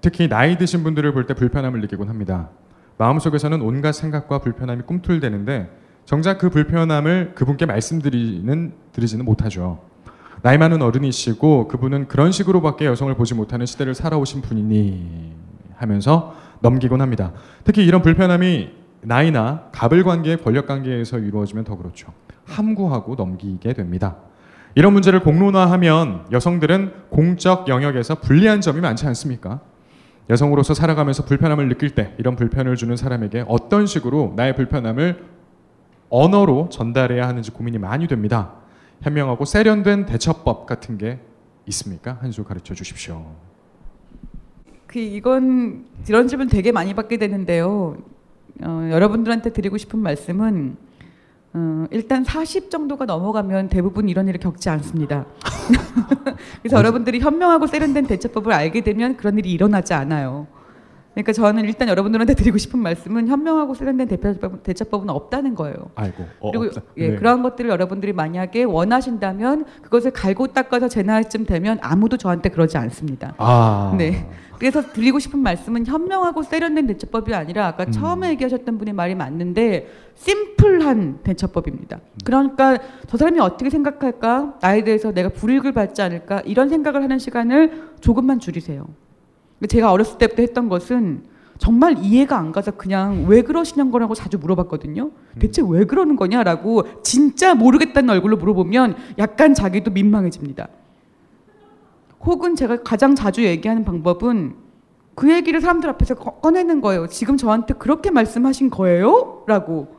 특히 나이 드신 분들을 볼 때 불편함을 느끼곤 합니다. 마음속에서는 온갖 생각과 불편함이 꿈틀대는데 정작 그 불편함을 그분께 말씀드리는 드리지는 못하죠. 나이 많은 어른이시고 그분은 그런 식으로밖에 여성을 보지 못하는 시대를 살아오신 분이니 하면서 넘기곤 합니다. 특히 이런 불편함이 나이나 갑을 관계, 권력 관계에서 이루어지면 더 그렇죠. 함구하고 넘기게 됩니다. 이런 문제를 공론화하면 여성들은 공적 영역에서 불리한 점이 많지 않습니까? 여성으로서 살아가면서 불편함을 느낄 때 이런 불편을 주는 사람에게 어떤 식으로 나의 불편함을 언어로 전달해야 하는지 고민이 많이 됩니다. 현명하고 세련된 대처법 같은 게 있습니까? 한줄 가르쳐 주십시오. 그 이건 이런 질문 되게 많이 받게 되는데요. 어, 여러분들한테 드리고 싶은 말씀은 어, 일단 40 정도가 넘어가면 대부분 이런 일을 겪지 않습니다. 그래서 여러분들이 현명하고 세련된 대처법을 알게 되면 그런 일이 일어나지 않아요. 그러니까 저는 일단 여러분들한테 드리고 싶은 말씀은 현명하고 세련된 대처법, 대처법은 없다는 거예요. 아이고. 어, 그리고 없다. 예, 네. 그러한 것들을 여러분들이 만약에 원하신다면 그것을 갈고 닦아서 제 나이쯤 되면 아무도 저한테 그러지 않습니다. 아. 네. 그래서 드리고 싶은 말씀은 현명하고 세련된 대처법이 아니라 아까 음. 처음에 얘기하셨던 분의 말이 맞는데 심플한 대처법입니다. 그러니까 저 사람이 어떻게 생각할까? 나에 대해서 내가 불이익을 받지 않을까? 이런 생각을 하는 시간을 조금만 줄이세요. 제가 어렸을 때부터 했던 것은 정말 이해가 안 가서 그냥 왜 그러시는 거라고 자주 물어봤거든요. 대체 왜 그러는 거냐라고 진짜 모르겠다는 얼굴로 물어보면 약간 자기도 민망해집니다. 혹은 제가 가장 자주 얘기하는 방법은 그 얘기를 사람들 앞에서 꺼- 꺼내는 거예요. 지금 저한테 그렇게 말씀하신 거예요? 라고.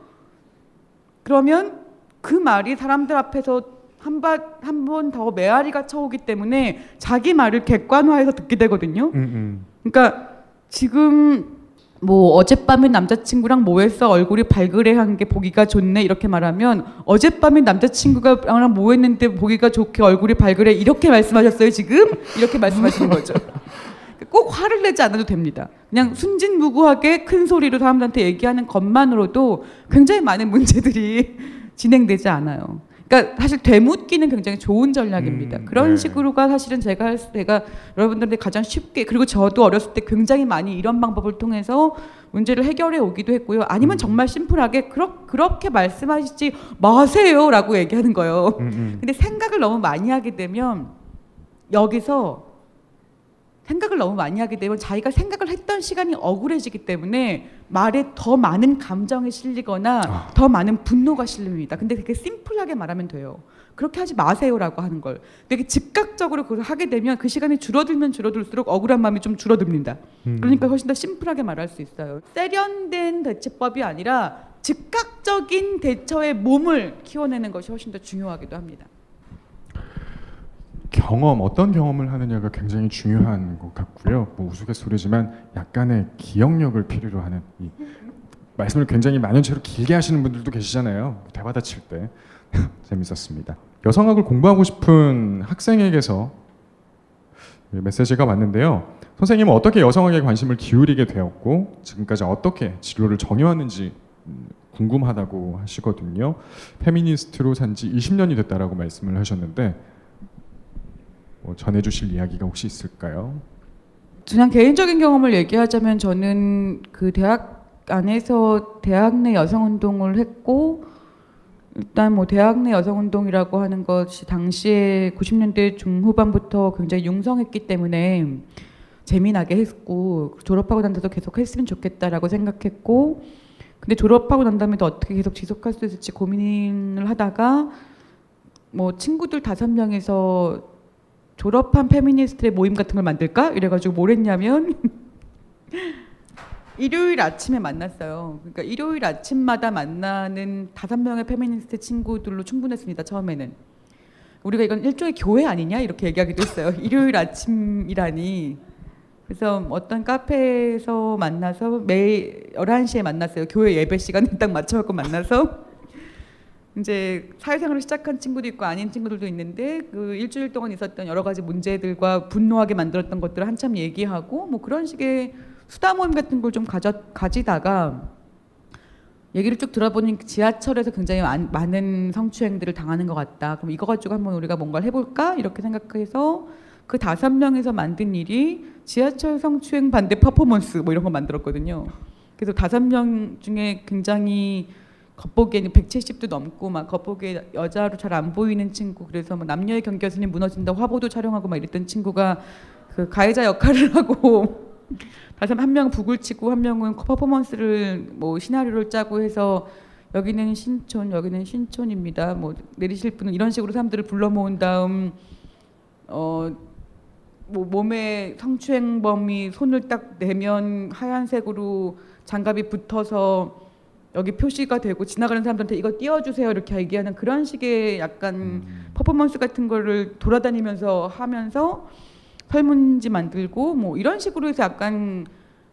그러면 그 말이 사람들 앞에서 한번 더 메아리가 쳐오기 때문에 자기 말을 객관화해서 듣게 되거든요. 음, 음. 그러니까 지금 뭐 어젯밤에 남자친구랑 뭐 했어 얼굴이 발그레한 게 보기가 좋네 이렇게 말하면 어젯밤에 남자친구가 뭐 했는데 보기가 좋게 얼굴이 발그레 이렇게 말씀하셨어요 지금 이렇게 말씀하시는 거죠. 꼭 화를 내지 않아도 됩니다. 그냥 순진무구하게 큰 소리로 사람들한테 얘기하는 것만으로도 굉장히 많은 문제들이 진행되지 않아요. 그러니까 사실 되묻기는 굉장히 좋은 전략입니다. 음, 그런 네. 식으로가 사실은 제가 할 수- 제가 여러분들한테 가장 쉽게 그리고 저도 어렸을 때 굉장히 많이 이런 방법을 통해서 문제를 해결해 오기도 했고요. 아니면 정말 심플하게 그렇, 그렇게 말씀하시지 마세요라고 얘기하는 거예요. 음, 음. 근데 생각을 너무 많이 하게 되면 여기서 생각을 너무 많이 하게 되면 자기가 생각을 했던 시간이 억울해지기 때문에 말에 더 많은 감정이 실리거나 아. 더 많은 분노가 실립니다. 근데 되게 심플하게 말하면 돼요. 그렇게 하지 마세요라고 하는 걸. 되게 즉각적으로 그걸 하게 되면 그 시간이 줄어들면 줄어들수록 억울한 마음이 좀 줄어듭니다. 음. 그러니까 훨씬 더 심플하게 말할 수 있어요. 세련된 대처법이 아니라 즉각적인 대처의 몸을 키워내는 것이 훨씬 더 중요하기도 합니다. 경험 어떤 경험을 하느냐가 굉장히 중요한 것 같고요. 뭐 우스갯소리지만 약간의 기억력을 필요로 하는 이 말씀을 굉장히 만연체로 길게 하시는 분들도 계시잖아요. 대화다 칠 때 재밌었습니다. 여성학을 공부하고 싶은 학생에게서 메시지가 왔는데요. 선생님은 어떻게 여성학에 관심을 기울이게 되었고 지금까지 어떻게 진로를 정해왔는지 음, 궁금하다고 하시거든요. 페미니스트로 산 지 20년이 됐다라고 말씀을 하셨는데 뭐 전해주실 이야기가 혹시 있을까요? 그냥 개인적인 경험을 얘기하자면 저는 그 대학 안에서 대학 내 여성 운동을 했고 일단 뭐 대학 내 여성 운동이라고 하는 것이 당시에 90년대 중후반부터 굉장히 융성했기 때문에 재미나게 했고 졸업하고 난 다음에도 계속 했으면 좋겠다라고 생각했고 근데 졸업하고 난 다음에도 어떻게 계속 지속할 수 있을지 고민을 하다가 뭐 친구들 다섯 명에서 졸업한 페미니스트의 모임 같은 걸 만들까 이래가지고 뭘 했냐면 일요일 아침에 만났어요. 그러니까 일요일 아침마다 만나는 다섯 명의 페미니스트 친구들로 충분했습니다. 처음에는 우리가 이건 일종의 교회 아니냐 이렇게 얘기하기도 했어요. 일요일 아침이라니. 그래서 어떤 카페에서 만나서 매일 11시에 만났어요. 교회 예배 시간에 딱 맞춰갖고 만나서 이제 사회생활을 시작한 친구도 있고 아닌 친구들도 있는데 그 일주일 동안 있었던 여러 가지 문제들과 분노하게 만들었던 것들을 한참 얘기하고 뭐 그런 식의 수다 모임 같은 걸 좀 가져 가지다가 얘기를 쭉 들어보니 지하철에서 굉장히 많, 많은 성추행들을 당하는 것 같다. 그럼 이거 가지고 한번 우리가 뭔가를 해볼까 이렇게 생각해서 그 다섯 명에서 만든 일이 지하철 성추행 반대 퍼포먼스 뭐 이런 거 만들었거든요. 그래서 다섯 명 중에 굉장히 겉보기에는 170도 넘고 막 겉보기에 여자로 잘 안 보이는 친구 그래서 뭐 남녀의 경계선이 무너진다 화보도 촬영하고 막 이랬던 친구가 그 가해자 역할을 하고 다섯 한 명은 북을 치고 한 명은 퍼포먼스를 뭐 시나리오를 짜고 해서 여기는 신촌 여기는 신촌입니다. 뭐 내리실 분은 이런 식으로 사람들을 불러 모은 다음 어 뭐 몸에 성추행범이 손을 딱 대면 하얀색으로 장갑이 붙어서 여기 표시가 되고 지나가는 사람들한테 이거 떼어주세요 이렇게 얘기하는 그런 식의 약간 퍼포먼스 같은 거를 돌아다니면서 하면서 설문지 만들고 뭐 이런 식으로 해서 약간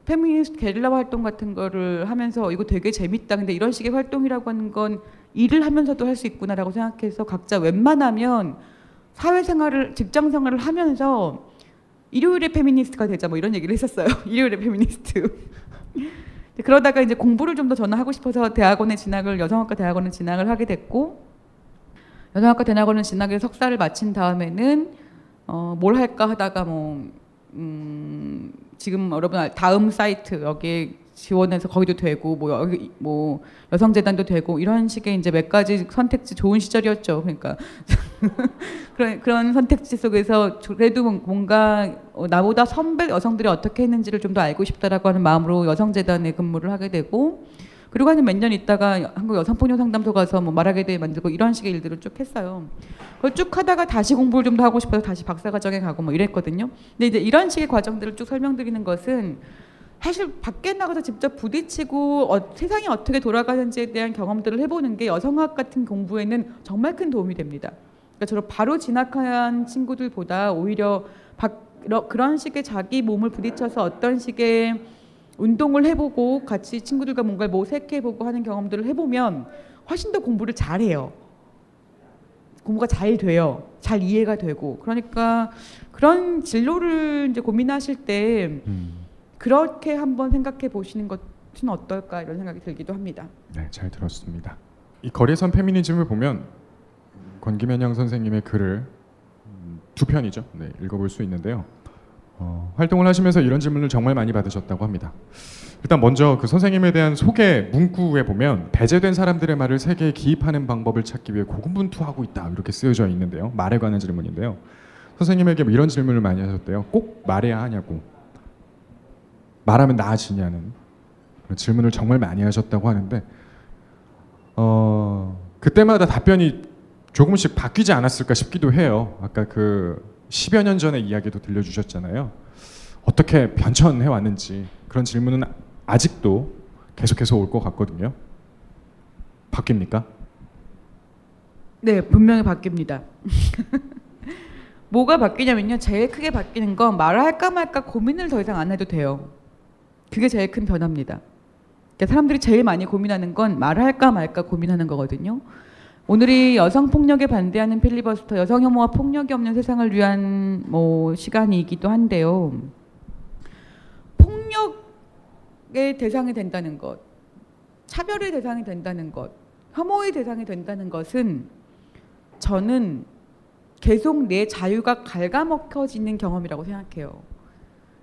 페미니스트 게릴라 활동 같은 거를 하면서 이거 되게 재밌다. 근데 이런 식의 활동이라고 하는 건 일을 하면서도 할 수 있구나라고 생각해서 각자 웬만하면 사회생활을 직장 생활을 하면서 일요일에 페미니스트가 되자 뭐 이런 얘기를 했었어요. 일요일에 페미니스트. 그러다가 이제 공부를 좀 더 저는 하고 싶어서 대학원에 진학을 여성학과 대학원에 진학을 하게 됐고 여성학과 대학원을 진학을 석사를 마친 다음에는 어, 뭘 할까 하다가 뭐 음, 지금 여러분 알- 다음 사이트 여기에 지원해서 거기도 되고 뭐 여기 뭐 여성재단도 되고 이런 식의 이제 몇 가지 선택지 좋은 시절이었죠. 그러니까 그런 그런 선택지 속에서 그래도 뭔가 어, 나보다 선배 여성들이 어떻게 했는지를 좀 더 알고 싶다라고 하는 마음으로 여성재단에 근무를 하게 되고 그리고 한 몇 년 있다가 한국 여성폭력 상담소 가서 뭐 말하게 돼 만들고 이런 식의 일들을 쭉 했어요. 그걸 쭉 하다가 다시 공부를 좀 더 하고 싶어서 다시 박사과정에 가고 뭐 이랬거든요. 근데 이제 이런 식의 과정들을 쭉 설명드리는 것은 사실 밖에 나가서 직접 부딪히고 어, 세상이 어떻게 돌아가는지에 대한 경험들을 해보는 게 여성학 같은 공부에는 정말 큰 도움이 됩니다. 그러니까 저런 바로 진학한 친구들보다 오히려 그런 식의 자기 몸을 부딪혀서 어떤 식의 운동을 해보고 같이 친구들과 뭔가를 모색해보고 하는 경험들을 해보면 훨씬 더 공부를 잘해요. 공부가 잘 돼요. 잘 이해가 되고. 그러니까 그런 진로를 이제 고민하실 때 그렇게 한번 생각해 보시는 것은 어떨까 이런 생각이 들기도 합니다. 네, 잘 들었습니다. 이 거리선 페미니즘을 보면 권기면영 선생님의 글을 음, 두 편이죠. 네, 읽어볼 수 있는데요. 어, 활동을 하시면서 이런 질문을 정말 많이 받으셨다고 합니다. 일단 먼저 그 선생님에 대한 소개 문구에 보면 배제된 사람들의 말을 세계에 기입하는 방법을 찾기 위해 고군분투하고 있다 이렇게 쓰여져 있는데요. 말에 관한 질문인데요. 선생님에게 뭐 이런 질문을 많이 하셨대요. 꼭 말해야 하냐고. 말하면 나아지냐는 질문을 정말 많이 하셨다고 하는데 어, 그때마다 답변이 조금씩 바뀌지 않았을까 싶기도 해요. 아까 그 10여 년 전의 이야기도 들려주셨잖아요. 어떻게 변천해 왔는지 그런 질문은 아직도 계속해서 올 것 같거든요. 바뀝니까? 네, 분명히 바뀝니다. 뭐가 바뀌냐면요. 제일 크게 바뀌는 건 말을 할까 말까 고민을 더 이상 안 해도 돼요. 그게 제일 큰 변화입니다. 그러니까 사람들이 제일 많이 고민하는 건 말을 할까 말까 고민하는 거거든요. 오늘이 여성 폭력에 반대하는 필리버스터, 여성 혐오와 폭력이 없는 세상을 위한 뭐 시간이기도 한데요. 폭력의 대상이 된다는 것, 차별의 대상이 된다는 것, 혐오의 대상이 된다는 것은 저는 계속 내 자유가 갉아먹혀지는 경험이라고 생각해요.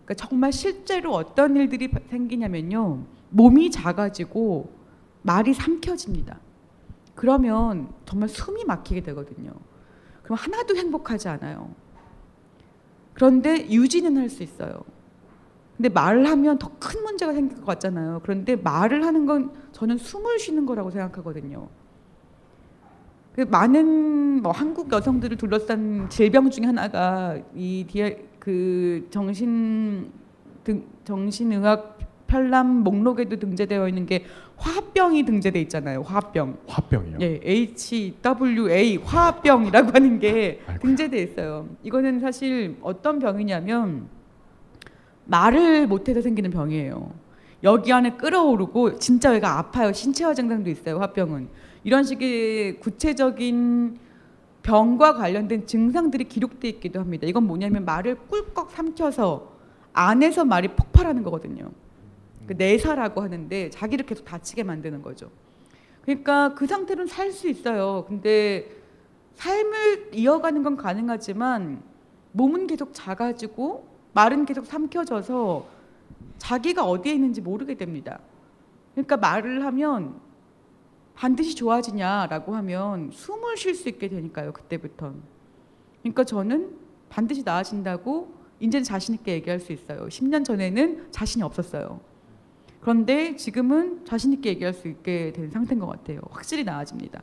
그러니까 정말 실제로 어떤 일들이 생기냐면요. 몸이 작아지고 말이 삼켜집니다. 그러면 정말 숨이 막히게 되거든요. 그럼 하나도 행복하지 않아요. 그런데 유지는 할 수 있어요. 근데 말을 하면 더 큰 문제가 생길 것 같잖아요. 그런데 말을 하는 건 저는 숨을 쉬는 거라고 생각하거든요. 그 많은 뭐 한국 여성들을 둘러싼 질병 중에 하나가 이 디아 그 정신 등 정신의학 편람 목록에도 등재되어 있는 게 화합병이 등재돼 있잖아요. 화합병. 화병이요. 예, HWA 화합병이라고 하는 게. 등재돼 있어요. 이거는 사실 어떤 병이냐면 말을 못해서 생기는 병이에요. 여기 안에 끓어오르고 진짜 얘가 아파요. 신체화 증상도 있어요. 화병은 이런 식의 구체적인 병과 관련된 증상들이 기록돼 있기도 합니다. 이건 뭐냐면 말을 꿀꺽 삼켜서 안에서 말이 폭발하는 거거든요. 그 내사라고 하는데 자기를 계속 다치게 만드는 거죠. 그러니까 그 상태로는 살 수 있어요. 근데 삶을 이어가는 건 가능하지만 몸은 계속 작아지고 말은 계속 삼켜져서 자기가 어디에 있는지 모르게 됩니다. 그러니까 말을 하면 반드시 좋아지냐라고 하면 숨을 쉴 수 있게 되니까요. 그때부터. 그러니까 저는 반드시 나아진다고 이제는 자신 있게 얘기할 수 있어요. 10년 전에는 자신이 없었어요. 그런데 지금은 자신 있게 얘기할 수 있게 된 상태인 것 같아요. 확실히 나아집니다.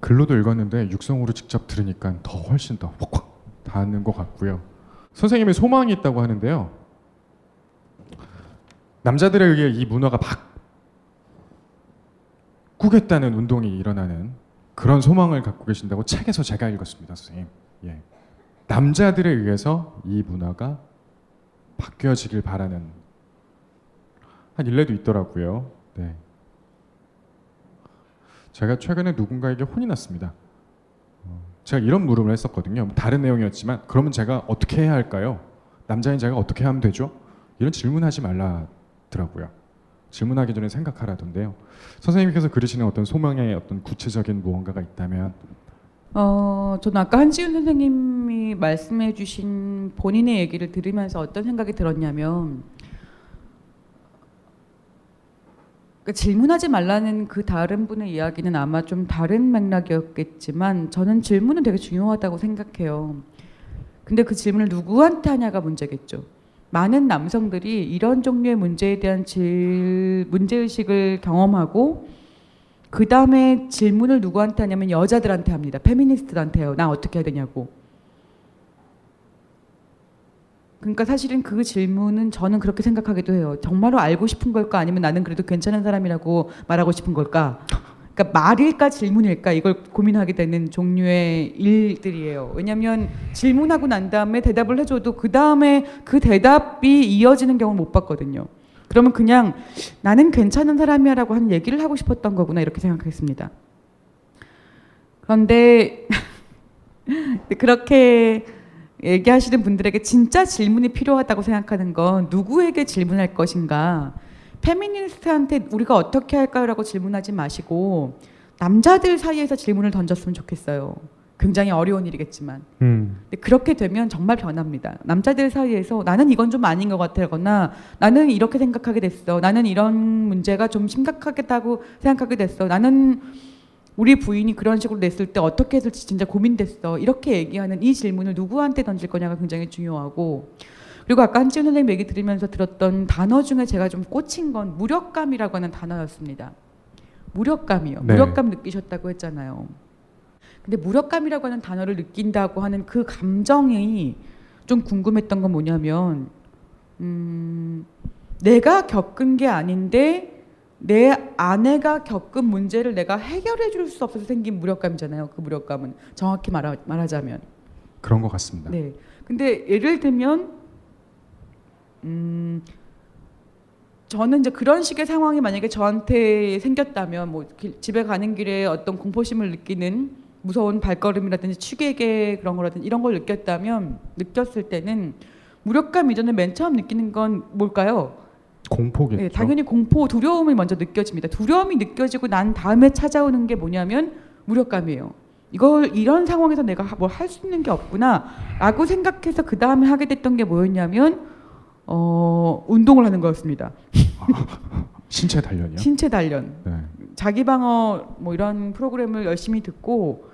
글로도 읽었는데 육성으로 직접 들으니까 더 훨씬 더 확확 닿는 것 같고요. 선생님이 소망이 있다고 하는데요. 남자들에 의해 이 문화가 바꾸겠다는 운동이 일어나는 그런 소망을 갖고 계신다고 책에서 제가 읽었습니다, 선생님. 예. 남자들에 의해서 이 문화가 바뀌어지길 바라는 한 일례도 있더라고요. 네. 제가 최근에 누군가에게 혼이 났습니다. 어, 제가 이런 물음을 했었거든요. 다른 내용이었지만 그러면 제가 어떻게 해야 할까요? 남자인 제가 어떻게 하면 되죠? 이런 질문하지 말라더라고요. 질문하기 전에 생각하라던데요. 선생님께서 그리시는 어떤 소망의 어떤 구체적인 무언가가 있다면 어, 저는 아까 한지훈 선생님이 말씀해 주신 본인의 얘기를 들으면서 어떤 생각이 들었냐면 그러니까 질문하지 말라는 그 다른 분의 이야기는 아마 좀 다른 맥락이었겠지만 저는 질문은 되게 중요하다고 생각해요. 근데 그 질문을 누구한테 하냐가 문제겠죠. 많은 남성들이 이런 종류의 문제에 대한 질, 문제의식을 경험하고 그 다음에 질문을 누구한테 하냐면 여자들한테 합니다. 페미니스트한테요. 나 어떻게 해야 되냐고. 그러니까 사실은 그 질문은 저는 그렇게 생각하기도 해요. 정말로 알고 싶은 걸까 아니면 나는 그래도 괜찮은 사람이라고 말하고 싶은 걸까? 그러니까 말일까 질문일까 이걸 고민하게 되는 종류의 일들이에요. 왜냐하면 질문하고 난 다음에 대답을 해줘도 그 다음에 그 대답이 이어지는 경우는 못 봤거든요. 그러면 그냥 나는 괜찮은 사람이야라고 하는 얘기를 하고 싶었던 거구나 이렇게 생각했습니다. 그런데 그렇게 얘기하시는 분들에게 진짜 질문이 필요하다고 생각하는 건 누구에게 질문할 것인가. 페미니스트한테 우리가 어떻게 할까요라고 질문하지 마시고 남자들 사이에서 질문을 던졌으면 좋겠어요. 굉장히 어려운 일이겠지만. 음. 근데 그렇게 되면 정말 변합니다. 남자들 사이에서 나는 이건 좀 아닌 것 같아거나 나는 이렇게 생각하게 됐어. 나는 이런 문제가 좀 심각하겠다고 생각하게 됐어. 나는 우리 부인이 그런 식으로 냈을 때 어떻게 했을지 진짜 고민됐어. 이렇게 얘기하는 이 질문을 누구한테 던질 거냐가 굉장히 중요하고 그리고 아까 한지훈 선생님 얘기 들으면서 들었던 단어 중에 제가 좀 꽂힌 건 무력감이라고 하는 단어였습니다. 무력감이요. 네. 무력감 느끼셨다고 했잖아요. 근데 무력감이라고 하는 단어를 느낀다고 하는 그 감정이 좀 궁금했던 건 뭐냐면 음, 내가 겪은 게 아닌데 내 아내가 겪은 문제를 내가 해결해 줄 수 없어서 생긴 무력감이잖아요. 그 무력감은 정확히 말하, 말하자면. 그런 것 같습니다. 네. 근데 예를 들면 음 저는 이제 그런 식의 상황이 만약에 저한테 생겼다면 뭐 길- 집에 가는 길에 어떤 공포심을 느끼는 무서운 발걸음이라든지 취객의 그런 거라든지 이런 걸 느꼈다면 느꼈을 때는 무력감 이전에 맨 처음 느끼는 건 뭘까요? 공포겠죠. 네, 당연히 공포, 두려움이 먼저 느껴집니다. 두려움이 느껴지고 난 다음에 찾아오는 게 뭐냐면 무력감이에요. 이걸 이런 상황에서 내가 뭘 할 수 있는 게 없구나라고 생각해서 그 다음에 하게 됐던 게 뭐였냐면 어, 운동을 하는 거였습니다. 신체 단련이요. 신체 단련. 네. 자기 방어 뭐 이런 프로그램을 열심히 듣고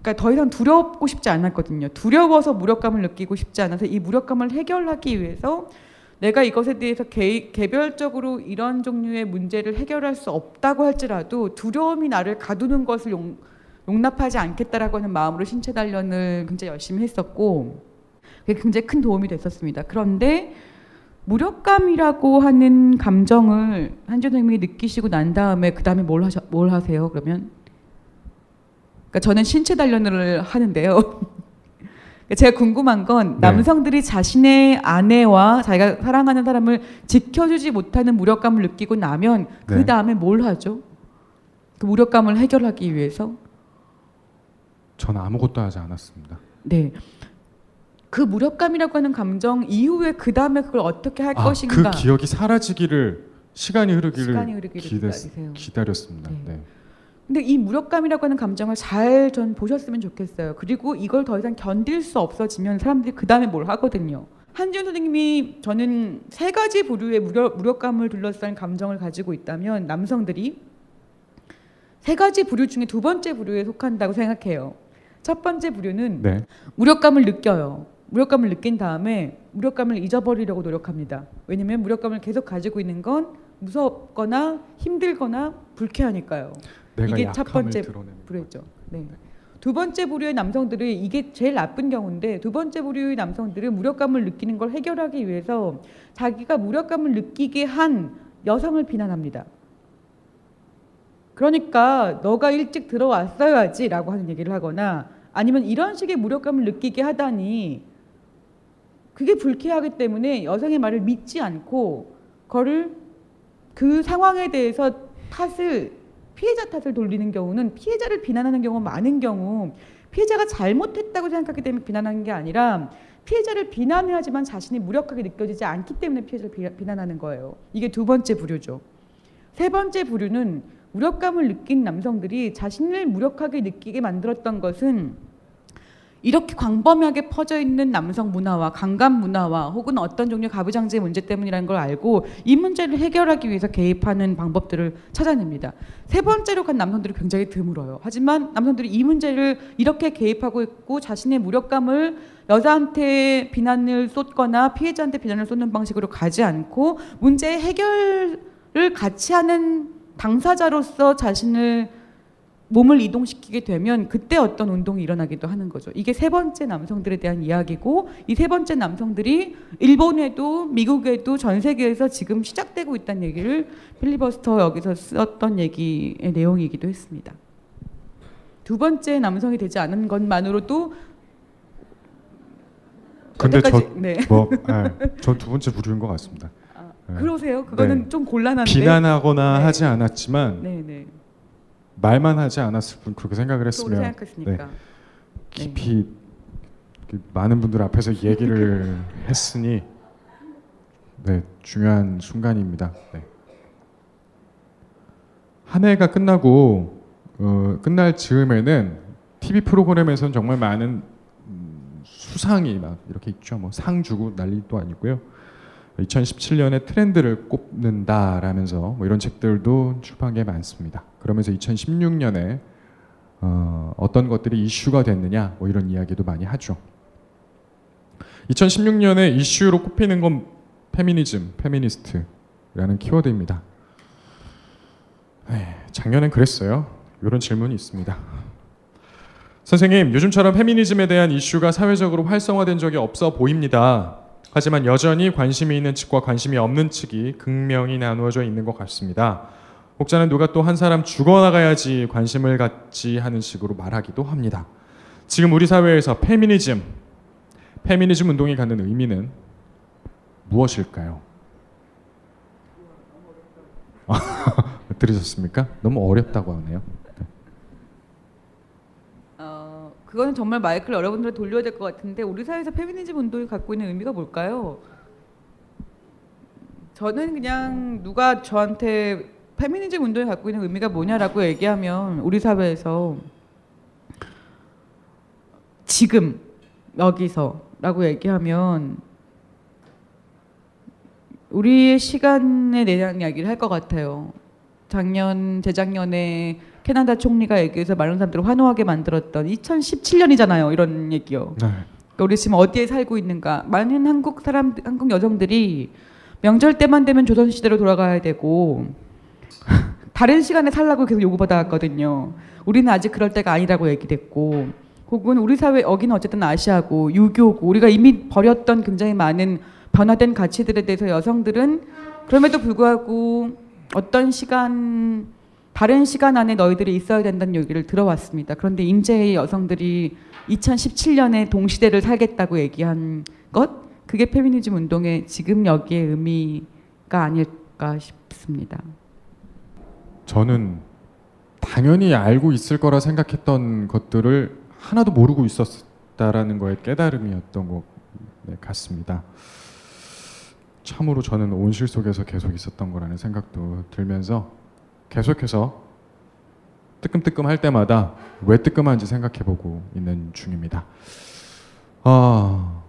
그러니까 더 이상 두렵고 싶지 않았거든요. 두려워서 무력감을 느끼고 싶지 않아서 이 무력감을 해결하기 위해서 내가 이것에 대해서 개, 개별적으로 이런 종류의 문제를 해결할 수 없다고 할지라도 두려움이 나를 가두는 것을 용, 용납하지 않겠다라고 하는 마음으로 신체 단련을 굉장히 열심히 했었고 그게 굉장히 큰 도움이 됐었습니다. 그런데 무력감이라고 하는 감정을 한준 선생님이 느끼시고 난 다음에 그 다음에 뭘, 뭘 하세요? 그러면 그러니까 저는 신체 단련을 하는데요. 제가 궁금한 건 네. 남성들이 자신의 아내와 자기가 사랑하는 사람을 지켜주지 못하는 무력감을 느끼고 나면 네. 그 다음에 뭘 하죠? 그 무력감을 해결하기 위해서 저는 아무것도 하지 않았습니다. 네. 그 무력감이라고 하는 감정 이후에 그 다음에 그걸 어떻게 할 아, 것인가? 그 기억이 사라지기를 시간이 흐르기를 시간이 흐르기를 기다리세요. 기다렸습니다. 네. 네. 근데 이 무력감이라고 하는 감정을 잘 전 보셨으면 좋겠어요. 그리고 이걸 더 이상 견딜 수 없어지면 사람들이 그 다음에 뭘 하거든요. 한지훈 선생님이 저는 세 가지 부류의 무력, 무력감을 둘러싼 감정을 가지고 있다면 남성들이 세 가지 부류 중에 두 번째 부류에 속한다고 생각해요. 첫 번째 부류는 네. 무력감을 느껴요. 무력감을 느낀 다음에 무력감을 잊어버리려고 노력합니다. 왜냐하면 무력감을 계속 가지고 있는 건 무섭거나 힘들거나 불쾌하니까요. 내가 이게 첫 번째 부류죠. 네. 두 번째 부류의 남성들이 이게 제일 나쁜 경우인데 두 번째 부류의 남성들은 무력감을 느끼는 걸 해결하기 위해서 자기가 무력감을 느끼게 한 여성을 비난합니다. 그러니까 너가 일찍 들어왔어야지라고 하는 얘기를 하거나 아니면 이런 식의 무력감을 느끼게 하다니 그게 불쾌하기 때문에 여성의 말을 믿지 않고 그거를 그 상황에 대해서 탓을 피해자 탓을 돌리는 경우는 피해자를 비난하는 경우가 많은 경우 피해자가 잘못했다고 생각하기 때문에 비난하는 게 아니라 피해자를 비난해야지만 자신이 무력하게 느껴지지 않기 때문에 피해자를 비- 비난하는 거예요. 이게 두 번째 부류죠. 세 번째 부류는 무력감을 느낀 남성들이 자신을 무력하게 느끼게 만들었던 것은 이렇게 광범위하게 퍼져 있는 남성 문화와 강간 문화와 혹은 어떤 종류의 가부장제 문제 때문이라는 걸 알고 이 문제를 해결하기 위해서 개입하는 방법들을 찾아냅니다. 세 번째로 간 남성들이 굉장히 드물어요. 하지만 남성들이 이 문제를 이렇게 개입하고 있고 자신의 무력감을 여자한테 비난을 쏟거나 피해자한테 비난을 쏟는 방식으로 가지 않고 문제 해결을 같이 하는 당사자로서 자신을 몸을 이동시키게 되면 그때 어떤 운동이 일어나기도 하는 거죠. 이게 세 번째 남성들에 대한 이야기고 이 세 번째 남성들이 일본에도 미국에도 전 세계에서 지금 시작되고 있다는 얘기를 필리버스터 여기서 썼던 얘기의 내용이기도 했습니다. 두 번째 남성이 되지 않은 것만으로도 근데 여태까지- 네. 저뭐전두 번째 부류인 것 같습니다. 네. 그러세요? 그거는 네. 좀 곤란한데. 비난하거나 네. 하지 않았지만 네, 네. 말만 하지 않았을 뿐 그렇게 생각을 했으면 생각했으니까. 깊이 그 많은 분들 앞에서 얘기를 했으니 네 중요한 순간입니다. 네. 한 해가 끝나고 어, 끝날 즈음에는 TV 프로그램에서는 정말 많은 음, 수상이 막 이렇게 있죠. 뭐 상 주고 난리도 아니고요. 2017년에 트렌드를 꼽는다라면서 뭐 이런 책들도 출판한 게 많습니다. 그러면서 2016년에 어, 어떤 것들이 이슈가 됐느냐 뭐 이런 이야기도 많이 하죠. 2016년에 이슈로 꼽히는 건 페미니즘, 페미니스트라는 키워드입니다. 에이, 작년엔 그랬어요. 이런 질문이 있습니다. 선생님, 요즘처럼 페미니즘에 대한 이슈가 사회적으로 활성화된 적이 없어 보입니다. 하지만 여전히 관심이 있는 측과 관심이 없는 측이 극명히 나누어져 있는 것 같습니다. 혹자는 누가 또 한 사람 죽어나가야지 관심을 갖지 하는 식으로 말하기도 합니다. 지금 우리 사회에서 페미니즘, 페미니즘 운동이 갖는 의미는 무엇일까요? 들으셨습니까? 너무 어렵다고 하네요. 어, 그거는 정말 마이크를 여러분들한테 돌려야 될 것 같은데 우리 사회에서 페미니즘 운동이 갖고 있는 의미가 뭘까요? 저는 그냥 누가 저한테 페미니즘 운동이 갖고 있는 의미가 뭐냐라고 얘기하면 우리 사회에서 지금 여기서라고 얘기하면 우리의 시간에 대한 이야기를 할 것 같아요. 작년 재작년에 캐나다 총리가 얘기해서 많은 사람들을 환호하게 만들었던 2017년이잖아요. 이런 얘기요. 네. 그러니까 우리 지금 어디에 살고 있는가? 많은 한국 사람, 한국 여성들이 명절 때만 되면 조선 시대로 돌아가야 되고 다른 시간에 살라고 계속 요구받아 왔거든요. 우리는 아직 그럴 때가 아니라고 얘기됐고, 혹은 우리 사회 여기는 어쨌든 아시아고 유교고 우리가 이미 버렸던 굉장히 많은 변화된 가치들에 대해서 여성들은 그럼에도 불구하고 어떤 시간 다른 시간 안에 너희들이 있어야 된다는 얘기를 들어왔습니다. 그런데 인제의 여성들이 2017년에 동시대를 살겠다고 얘기한 것 그게 페미니즘 운동의 지금 여기의 의미가 아닐까 싶습니다. 저는 당연히 알고 있을 거라 생각했던 것들을 하나도 모르고 있었다라는 거에 깨달음이었던 것 네, 같습니다. 참으로 저는 온실 속에서 계속 있었던 거라는 생각도 들면서 계속해서 뜨끔뜨끔 할 때마다 왜 뜨끔한지 생각해보고 있는 중입니다. 아,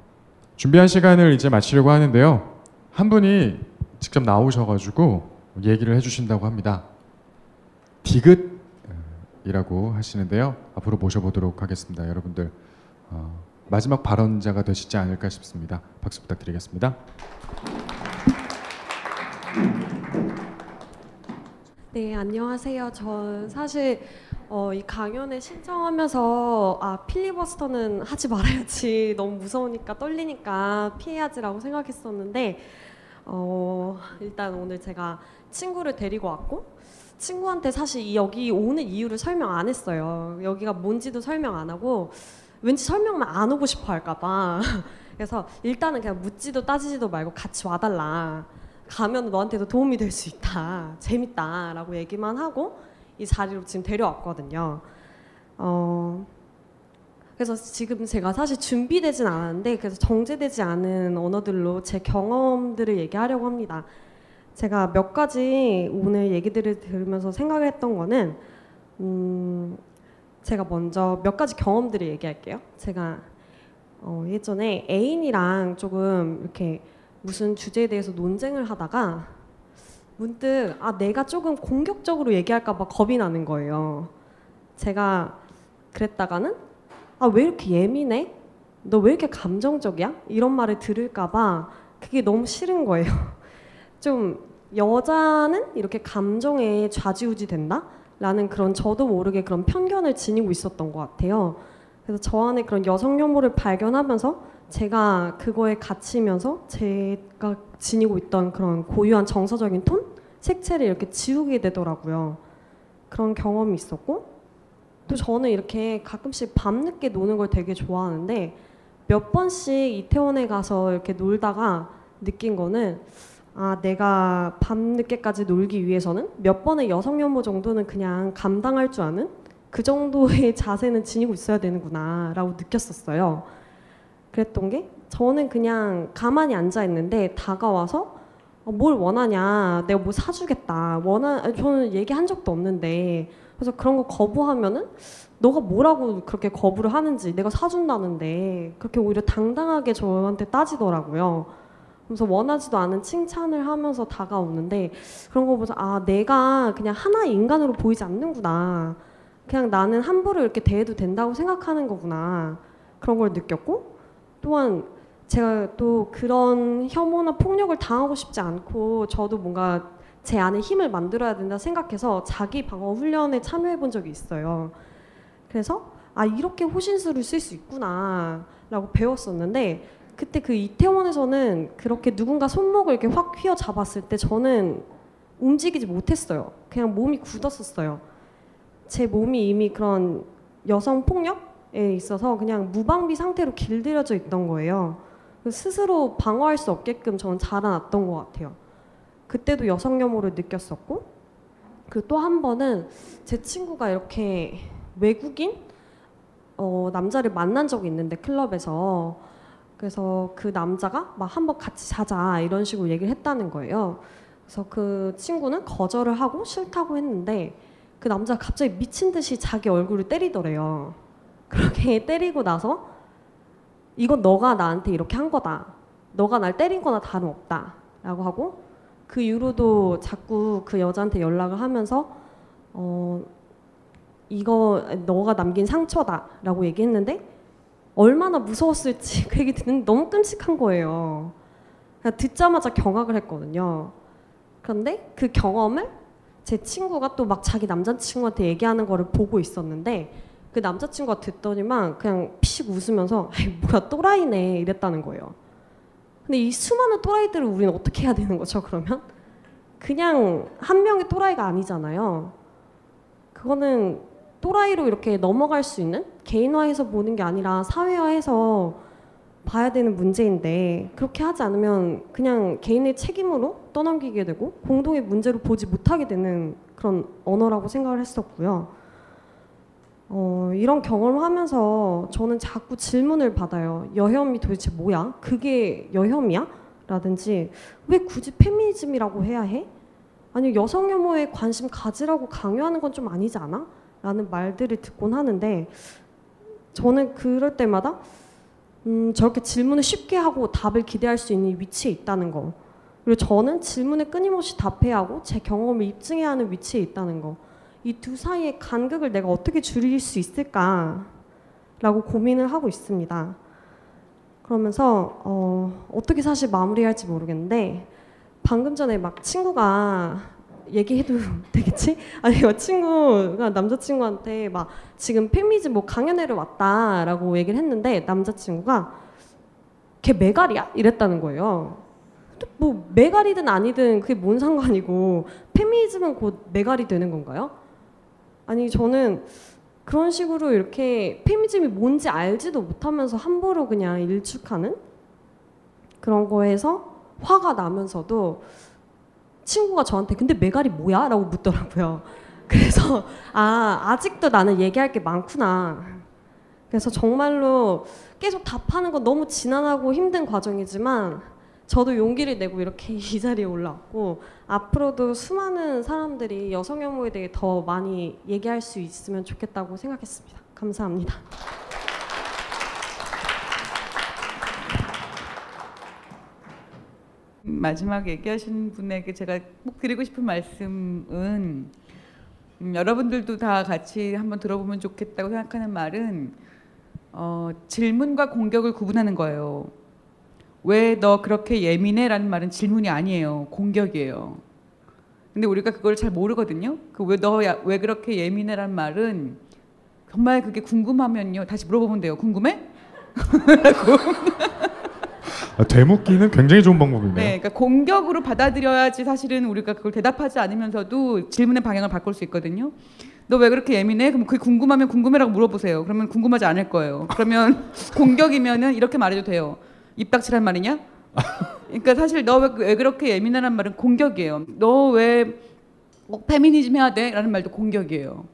준비한 시간을 이제 마치려고 하는데요. 한 분이 직접 나오셔가지고 얘기를 해주신다고 합니다. 디귿이라고 하시는데요. 앞으로 모셔보도록 하겠습니다. 여러분들 어, 마지막 발언자가 되시지 않을까 싶습니다. 박수 부탁드리겠습니다. 네, 안녕하세요. 저 사실 어, 이 강연에 신청하면서 아 필리버스터는 하지 말아야지 너무 무서우니까 떨리니까 피해야지라고 생각했었는데 어, 일단 오늘 제가 친구를 데리고 왔고 친구한테 사실 이 여기 오는 이유를 설명 안 했어요. 여기가 뭔지도 설명 안 하고 왠지 설명만 안 오고 싶어 할까 봐 그래서 일단은 그냥 묻지도 따지지도 말고 같이 와달라. 가면 너한테도 도움이 될 수 있다. 재밌다 라고 얘기만 하고 이 자리로 지금 데려왔거든요. 어, 그래서 지금 제가 사실 준비되진 않았는데 그래서 정제되지 않은 언어들로 제 경험들을 얘기하려고 합니다. 제가 몇 가지 오늘 얘기들을 들으면서 생각을 했던 거는 음, 제가 먼저 몇 가지 경험들을 얘기할게요. 제가 어, 예전에 애인이랑 조금 이렇게 무슨 주제에 대해서 논쟁을 하다가 문득 아 내가 조금 공격적으로 얘기할까 봐 겁이 나는 거예요. 제가 그랬다가는 아 왜 이렇게 예민해? 너 왜 이렇게 감정적이야? 이런 말을 들을까 봐 그게 너무 싫은 거예요. 좀 여자는 이렇게 감정에 좌지우지 된다? 라는 그런 저도 모르게 그런 편견을 지니고 있었던 것 같아요. 그래서 저 안에 그런 여성 혐오를 발견하면서 제가 그거에 갇히면서 제가 지니고 있던 그런 고유한 정서적인 톤? 색채를 이렇게 지우게 되더라고요. 그런 경험이 있었고 또 저는 이렇게 가끔씩 밤늦게 노는 걸 되게 좋아하는데 몇 번씩 이태원에 가서 이렇게 놀다가 느낀 거는 아 내가 밤늦게까지 놀기 위해서는 몇 번의 여성 혐오 정도는 그냥 감당할 줄 아는 그 정도의 자세는 지니고 있어야 되는구나 라고 느꼈었어요. 그랬던 게 저는 그냥 가만히 앉아 있는데 다가와서 어, 뭘 원하냐 내가 뭐 사주겠다 원하 저는 얘기한 적도 없는데 그래서 그런 거 거부하면은 너가 뭐라고 그렇게 거부를 하는지 내가 사준다는데 그렇게 오히려 당당하게 저한테 따지더라고요. 그래서 원하지도 않은 칭찬을 하면서 다가오는데 그런 거 보자 아 내가 그냥 하나의 인간으로 보이지 않는구나. 그냥 나는 함부로 이렇게 대해도 된다고 생각하는 거구나. 그런 걸 느꼈고 또한 제가 또 그런 혐오나 폭력을 당하고 싶지 않고 저도 뭔가 제 안에 힘을 만들어야 된다 생각해서 자기 방어 훈련에 참여해 본 적이 있어요. 그래서 아 이렇게 호신술을 쓸 수 있구나라고 배웠었는데 그때 그 이태원에서는 그렇게 누군가 손목을 이렇게 확 휘어 잡았을 때 저는 움직이지 못했어요. 그냥 몸이 굳었었어요. 제 몸이 이미 그런 여성 폭력에 있어서 그냥 무방비 상태로 길들여져 있던 거예요. 스스로 방어할 수 없게끔 저는 자라났던 것 같아요. 그때도 여성 혐오를 느꼈었고, 그또한 번은 제 친구가 이렇게 외국인 어, 남자를 만난 적이 있는데 클럽에서 그래서 그 남자가 막 한번 같이 자자 이런 식으로 얘기를 했다는 거예요. 그래서 그 친구는 거절을 하고 싫다고 했는데 그 남자가 갑자기 미친 듯이 자기 얼굴을 때리더래요. 그렇게 때리고 나서 이건 너가 나한테 이렇게 한 거다. 너가 날 때린 거나 다름없다. 라고 하고 그 이후로도 자꾸 그 여자한테 연락을 하면서 어 이거 너가 남긴 상처다 라고 얘기했는데 얼마나 무서웠을지 그 얘기 듣는 너무 끔찍한 거예요. 그냥 듣자마자 경악을 했거든요. 그런데 그 경험을 제 친구가 또 막 자기 남자친구한테 얘기하는 거를 보고 있었는데 그 남자친구가 듣더니만 그냥 피식 웃으면서 아이 뭐야 또라이네 이랬다는 거예요. 근데 이 수많은 또라이들을 우리는 어떻게 해야 되는 거죠 그러면? 그냥 한 명의 또라이가 아니잖아요. 그거는 또라이로 이렇게 넘어갈 수 있는 개인화해서 보는 게 아니라 사회화해서 봐야 되는 문제인데 그렇게 하지 않으면 그냥 개인의 책임으로 떠넘기게 되고 공동의 문제로 보지 못하게 되는 그런 언어라고 생각을 했었고요. 어, 이런 경험을 하면서 저는 자꾸 질문을 받아요. 여혐이 도대체 뭐야? 그게 여혐이야? 라든지 왜 굳이 페미니즘이라고 해야 해? 아니 여성 혐오에 관심 가지라고 강요하는 건 좀 아니지 않아? 라는 말들을 듣곤 하는데 저는 그럴 때마다 음, 저렇게 질문을 쉽게 하고 답을 기대할 수 있는 위치에 있다는 거 그리고 저는 질문에 끊임없이 답해야 하고 제 경험을 입증해야 하는 위치에 있다는 거 이 두 사이의 간극을 내가 어떻게 줄일 수 있을까라고 고민을 하고 있습니다. 그러면서 어, 어떻게 사실 마무리할지 모르겠는데 방금 전에 막 친구가 얘기해도 되겠지? 아니 요 친구가 남자친구한테 막 지금 페미니즘 뭐 강연회를 왔다라고 얘기를 했는데 남자친구가 걔 메갈이야? 이랬다는 거예요. 뭐 메갈이든 아니든 그게 뭔 상관이고 페미니즘은 곧 메갈이 되는 건가요? 아니 저는 그런 식으로 이렇게 페미니즘이 뭔지 알지도 못하면서 함부로 그냥 일축하는 그런 거에서 화가 나면서도 친구가 저한테 근데 메갈이 뭐야? 라고 묻더라고요. 그래서 아 아직도 나는 얘기할 게 많구나. 그래서 정말로 계속 답하는 건 너무 지난하고 힘든 과정이지만 저도 용기를 내고 이렇게 이 자리에 올라왔고 앞으로도 수많은 사람들이 여성 혐오에 대해 더 많이 얘기할 수 있으면 좋겠다고 생각했습니다. 감사합니다. 마지막 얘기하신 분에게 제가 꼭 드리고 싶은 말씀은 음, 여러분들도 다 같이 한번 들어보면 좋겠다고 생각하는 말은 어, 질문과 공격을 구분하는 거예요. 왜 너 그렇게 예민해?라는 말은 질문이 아니에요. 공격이에요. 근데 우리가 그걸 잘 모르거든요. 그 왜 너 왜 그렇게 예민해 라는 말은 정말 그게 궁금하면요. 다시 물어보면 돼요. 궁금해? 아, 되묻기는 굉장히 좋은 방법이네요. 네, 그러니까 공격으로 받아들여야지 사실은 우리가 그걸 대답하지 않으면서도 질문의 방향을 바꿀 수 있거든요. 너 왜 그렇게 예민해? 그럼 그게 궁금하면 궁금해라고 물어보세요. 그러면 궁금하지 않을 거예요. 그러면 공격이면은 이렇게 말해도 돼요. 입닥치란 말이냐? 그러니까 사실 너 왜 그렇게 예민하란 말은 공격이에요. 너 왜 꼭 페미니즘 해야 돼? 라는 말도 공격이에요.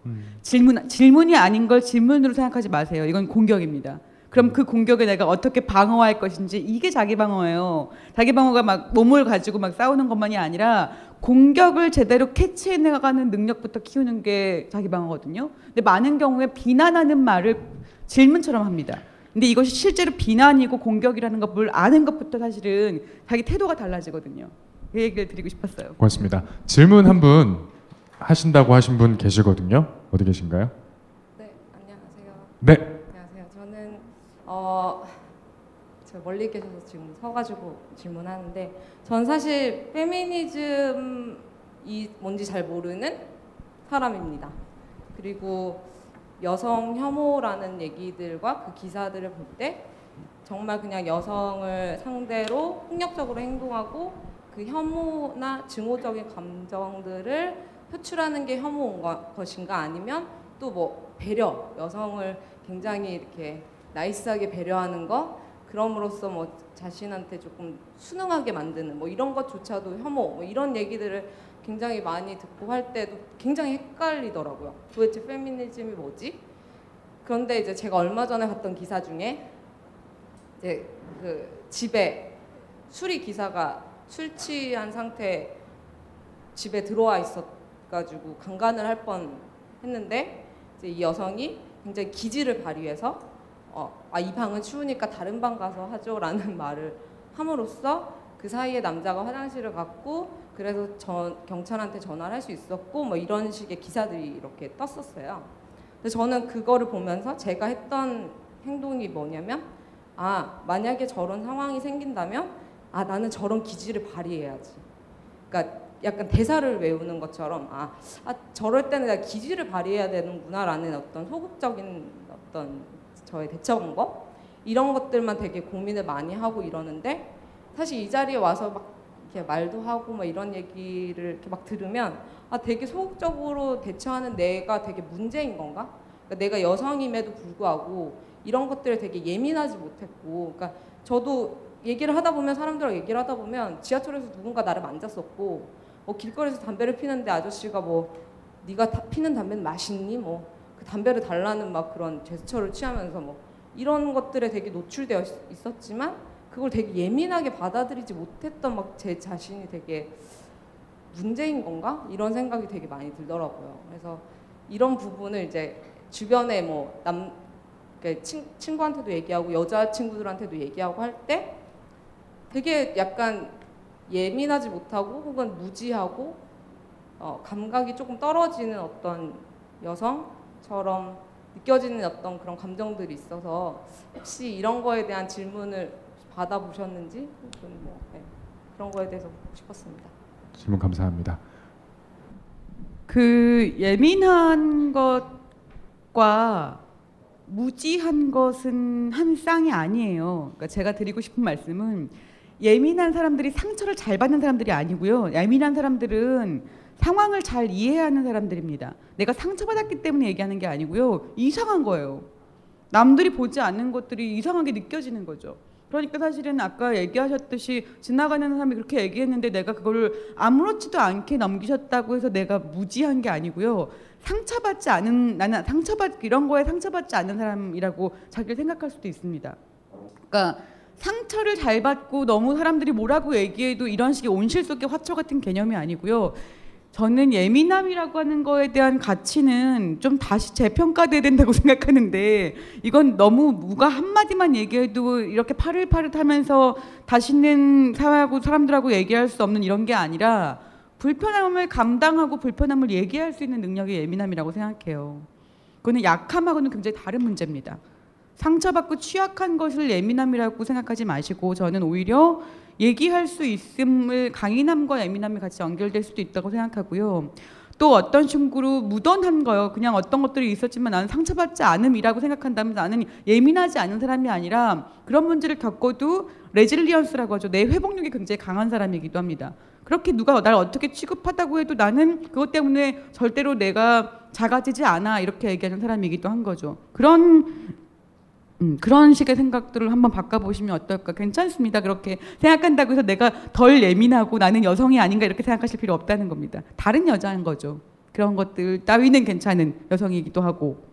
질문, 질문이 아닌 걸 질문으로 생각하지 마세요. 이건 공격입니다. 그럼 그 공격에 내가 어떻게 방어할 것인지 이게 자기 방어예요. 자기 방어가 막 몸을 가지고 막 싸우는 것만이 아니라 공격을 제대로 캐치해 나가는 능력부터 키우는 게 자기 방어거든요. 근데 많은 경우에 비난하는 말을 질문처럼 합니다. 근데 이것이 실제로 비난이고 공격이라는 것을 아는 것부터 사실은 자기 태도가 달라지거든요. 그 얘기를 드리고 싶었어요. 고맙습니다. 질문 한 분 하신다고 하신 분 계시거든요. 어디 계신가요? 네, 안녕하세요. 네. 안녕하세요. 저는 어, 저 멀리 계셔서 지금 서가지고 질문하는데, 전 사실 페미니즘이 뭔지 잘 모르는 사람입니다. 그리고 여성 혐오라는 얘기들과 그 기사들을 볼 때 정말 그냥 여성을 상대로 폭력적으로 행동하고 그 혐오나 증오적인 감정들을 표출하는 게 혐오인 거- 것인가? 아니면 또 뭐 배려 여성을 굉장히 이렇게 나이스하게 배려하는 거? 그럼으로써 뭐 자신한테 조금 순응하게 만드는 뭐 이런 것조차도 혐오 뭐 이런 얘기들을 굉장히 많이 듣고 할 때도 굉장히 헷갈리더라고요. 도대체 페미니즘이 뭐지? 그런데 이제 제가 얼마 전에 봤던 기사 중에 이제 그 집에 수리 기사가 술 취한 상태 집에 들어와 있어가지고 강간을 할 뻔 했는데 이제 이 여성이 굉장히 기지를 발휘해서 어, 아, 이 방은 추우니까 다른 방 가서 하죠라는 말을 함으로써 그 사이에 남자가 화장실을 갔고 그래서 전 경찰한테 전화를 할 수 있었고 뭐 이런 식의 기사들이 이렇게 떴었어요. 근데 저는 그거를 보면서 제가 했던 행동이 뭐냐면 아 만약에 저런 상황이 생긴다면 아 나는 저런 기질을 발휘해야지. 그러니까 약간 대사를 외우는 것처럼 아, 아 저럴 때는 내가 기질을 발휘해야 되는구나라는 어떤 소극적인 어떤 저의 대처 방법 이런 것들만 되게 고민을 많이 하고 이러는데 사실 이 자리에 와서 막 이렇게 말도 하고 뭐 이런 얘기를 이렇게 막 들으면 아 되게 소극적으로 대처하는 내가 되게 문제인 건가? 그러니까 내가 여성임에도 불구하고 이런 것들을 되게 예민하지 못했고, 그러니까 저도 얘기를 하다 보면 사람들하고 얘기를 하다 보면 지하철에서 누군가 나를 만졌었고, 뭐 길거리에서 담배를 피는데 아저씨가 뭐 네가 다 피는 담배는 맛있니? 뭐 그 담배를 달라는 막 그런 제스처를 취하면서 뭐 이런 것들에 되게 노출되어 있- 있었지만 그걸 되게 예민하게 받아들이지 못했던 막 제 자신이 되게 문제인 건가 이런 생각이 되게 많이 들더라고요. 그래서 이런 부분을 이제 주변에 뭐남 친, 친구한테도 얘기하고 여자 친구들한테도 얘기하고 할 때 되게 약간 예민하지 못하고 혹은 무지하고 어, 감각이 조금 떨어지는 어떤 여성처럼 느껴지는 어떤 그런 감정들이 있어서 혹시 이런 거에 대한 질문을 받아보셨는지 혹은 뭐 네, 그런 거에 대해서 묻고 싶었습니다. 질문 감사합니다. 그 예민한 것과 무지한 것은 한 쌍이 아니에요. 그러니까 제가 드리고 싶은 말씀은 예민한 사람들이 상처를 잘 받는 사람들이 아니고요. 예민한 사람들은 상황을 잘 이해하는 사람들입니다. 내가 상처받았기 때문에 얘기하는 게 아니고요. 이상한 거예요. 남들이 보지 않는 것들이 이상하게 느껴지는 거죠. 그러니까 사실은 아까 얘기하셨듯이 지나가는 사람이 그렇게 얘기했는데 내가 그걸 아무렇지도 않게 넘기셨다고 해서 내가 무지한 게 아니고요. 상처받지 않은 나는 상처받 이런 거에 상처받지 않는 사람이라고 자기를 생각할 수도 있습니다. 그러니까 상처를 잘 받고 너무 사람들이 뭐라고 얘기해도 이런 식의 온실 속의 화초 같은 개념이 아니고요. 저는 예민함이라고 하는 거에 대한 가치는 좀 다시 재평가돼야 된다고 생각하는데 이건 너무 누가 한마디만 얘기해도 이렇게 파릇파릇하면서 다시는 사회하고 사람들하고 얘기할 수 없는 이런 게 아니라 불편함을 감당하고 불편함을 얘기할 수 있는 능력이 예민함이라고 생각해요. 그거는 약함하고는 굉장히 다른 문제입니다. 상처받고 취약한 것을 예민함이라고 생각하지 마시고 저는 오히려 얘기할 수 있음을 강인함과 예민함이 같이 연결될 수도 있다고 생각하고요. 또 어떤 식으로 무던한 거요. 그냥 어떤 것들이 있었지만 나는 상처받지 않음이라고 생각한다면 나는 예민하지 않은 사람이 아니라 그런 문제를 겪어도 resilience라고 하죠. 내 회복력이 굉장히 강한 사람이기도 합니다. 그렇게 누가 날 어떻게 취급하다고 해도 나는 그것 때문에 절대로 내가 작아지지 않아 이렇게 얘기하는 사람이기도 한 거죠. 그런 음, 그런 식의 생각들을 한번 바꿔보시면 어떨까 괜찮습니다. 그렇게 생각한다고 해서 내가 덜 예민하고 나는 여성이 아닌가 이렇게 생각하실 필요 없다는 겁니다. 다른 여자인 거죠. 그런 것들 따위는 괜찮은 여성이기도 하고.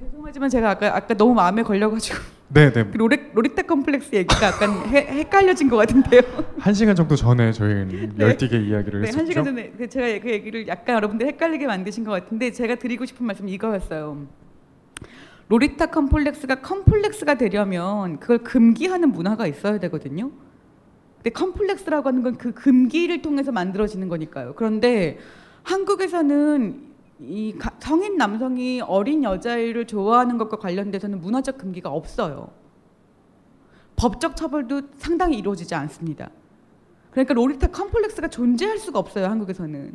죄송하지만 제가 아까 아까 너무 마음에 걸려가지고 네, 네. 그 로레, 로리타 컴플렉스 얘기가 약간 해, 헷갈려진 것 같은데요. 한 시간 정도 전에 저희는 열띠게 이야기를 네, 했었죠. 한 시간 전에 그 제가 그 얘기를 약간 여러분들 헷갈리게 만드신 것 같은데 제가 드리고 싶은 말씀 은 이거였어요. 로리타 컴플렉스가 컴플렉스가 되려면 그걸 금기하는 문화가 있어야 되거든요. 근데 컴플렉스라고 하는 건 그 금기를 통해서 만들어지는 거니까요. 그런데 한국에서는 이 가- 성인 남성이 어린 여자애를 좋아하는 것과 관련돼서는 문화적 금기가 없어요. 법적 처벌도 상당히 이루어지지 않습니다. 그러니까 로리타 컴플렉스가 존재할 수가 없어요. 한국에서는.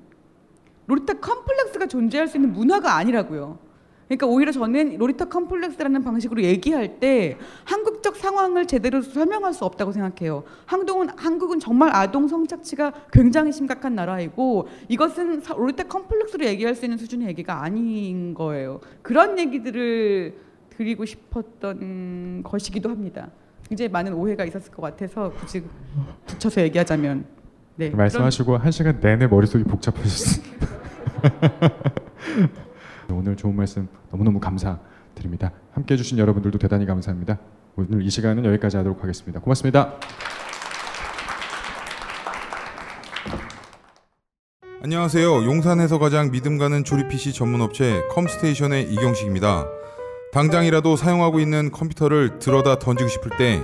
로리타 컴플렉스가 존재할 수 있는 문화가 아니라고요. 그러니까 오히려 저는 로리타 컴플렉스라는 방식으로 얘기할 때 한국적 상황을 제대로 설명할 수 없다고 생각해요. 한국은 한국은 정말 아동 성착취가 굉장히 심각한 나라이고 이것은 사- 로리타 컴플렉스로 얘기할 수 있는 수준의 얘기가 아닌 거예요. 그런 얘기들을 드리고 싶었던 것이기도 합니다. 굉장히 많은 오해가 있었을 것 같아서 굳이 붙여서 얘기하자면 네. 말씀하시고 한 시간 내내 머릿속이 복잡해졌습니다. 오늘 좋은 말씀 너무너무 감사드립니다. 함께 해주신 여러분들도 대단히 감사합니다. 오늘 이 시간은 여기까지 하도록 하겠습니다. 고맙습니다. 안녕하세요. 용산에서 가장 믿음 가는 조립 PC 전문 업체 컴스테이션의 이경식입니다. 당장이라도 사용하고 있는 컴퓨터를 들어다 던지고 싶을 때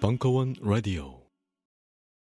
벙커원 라디오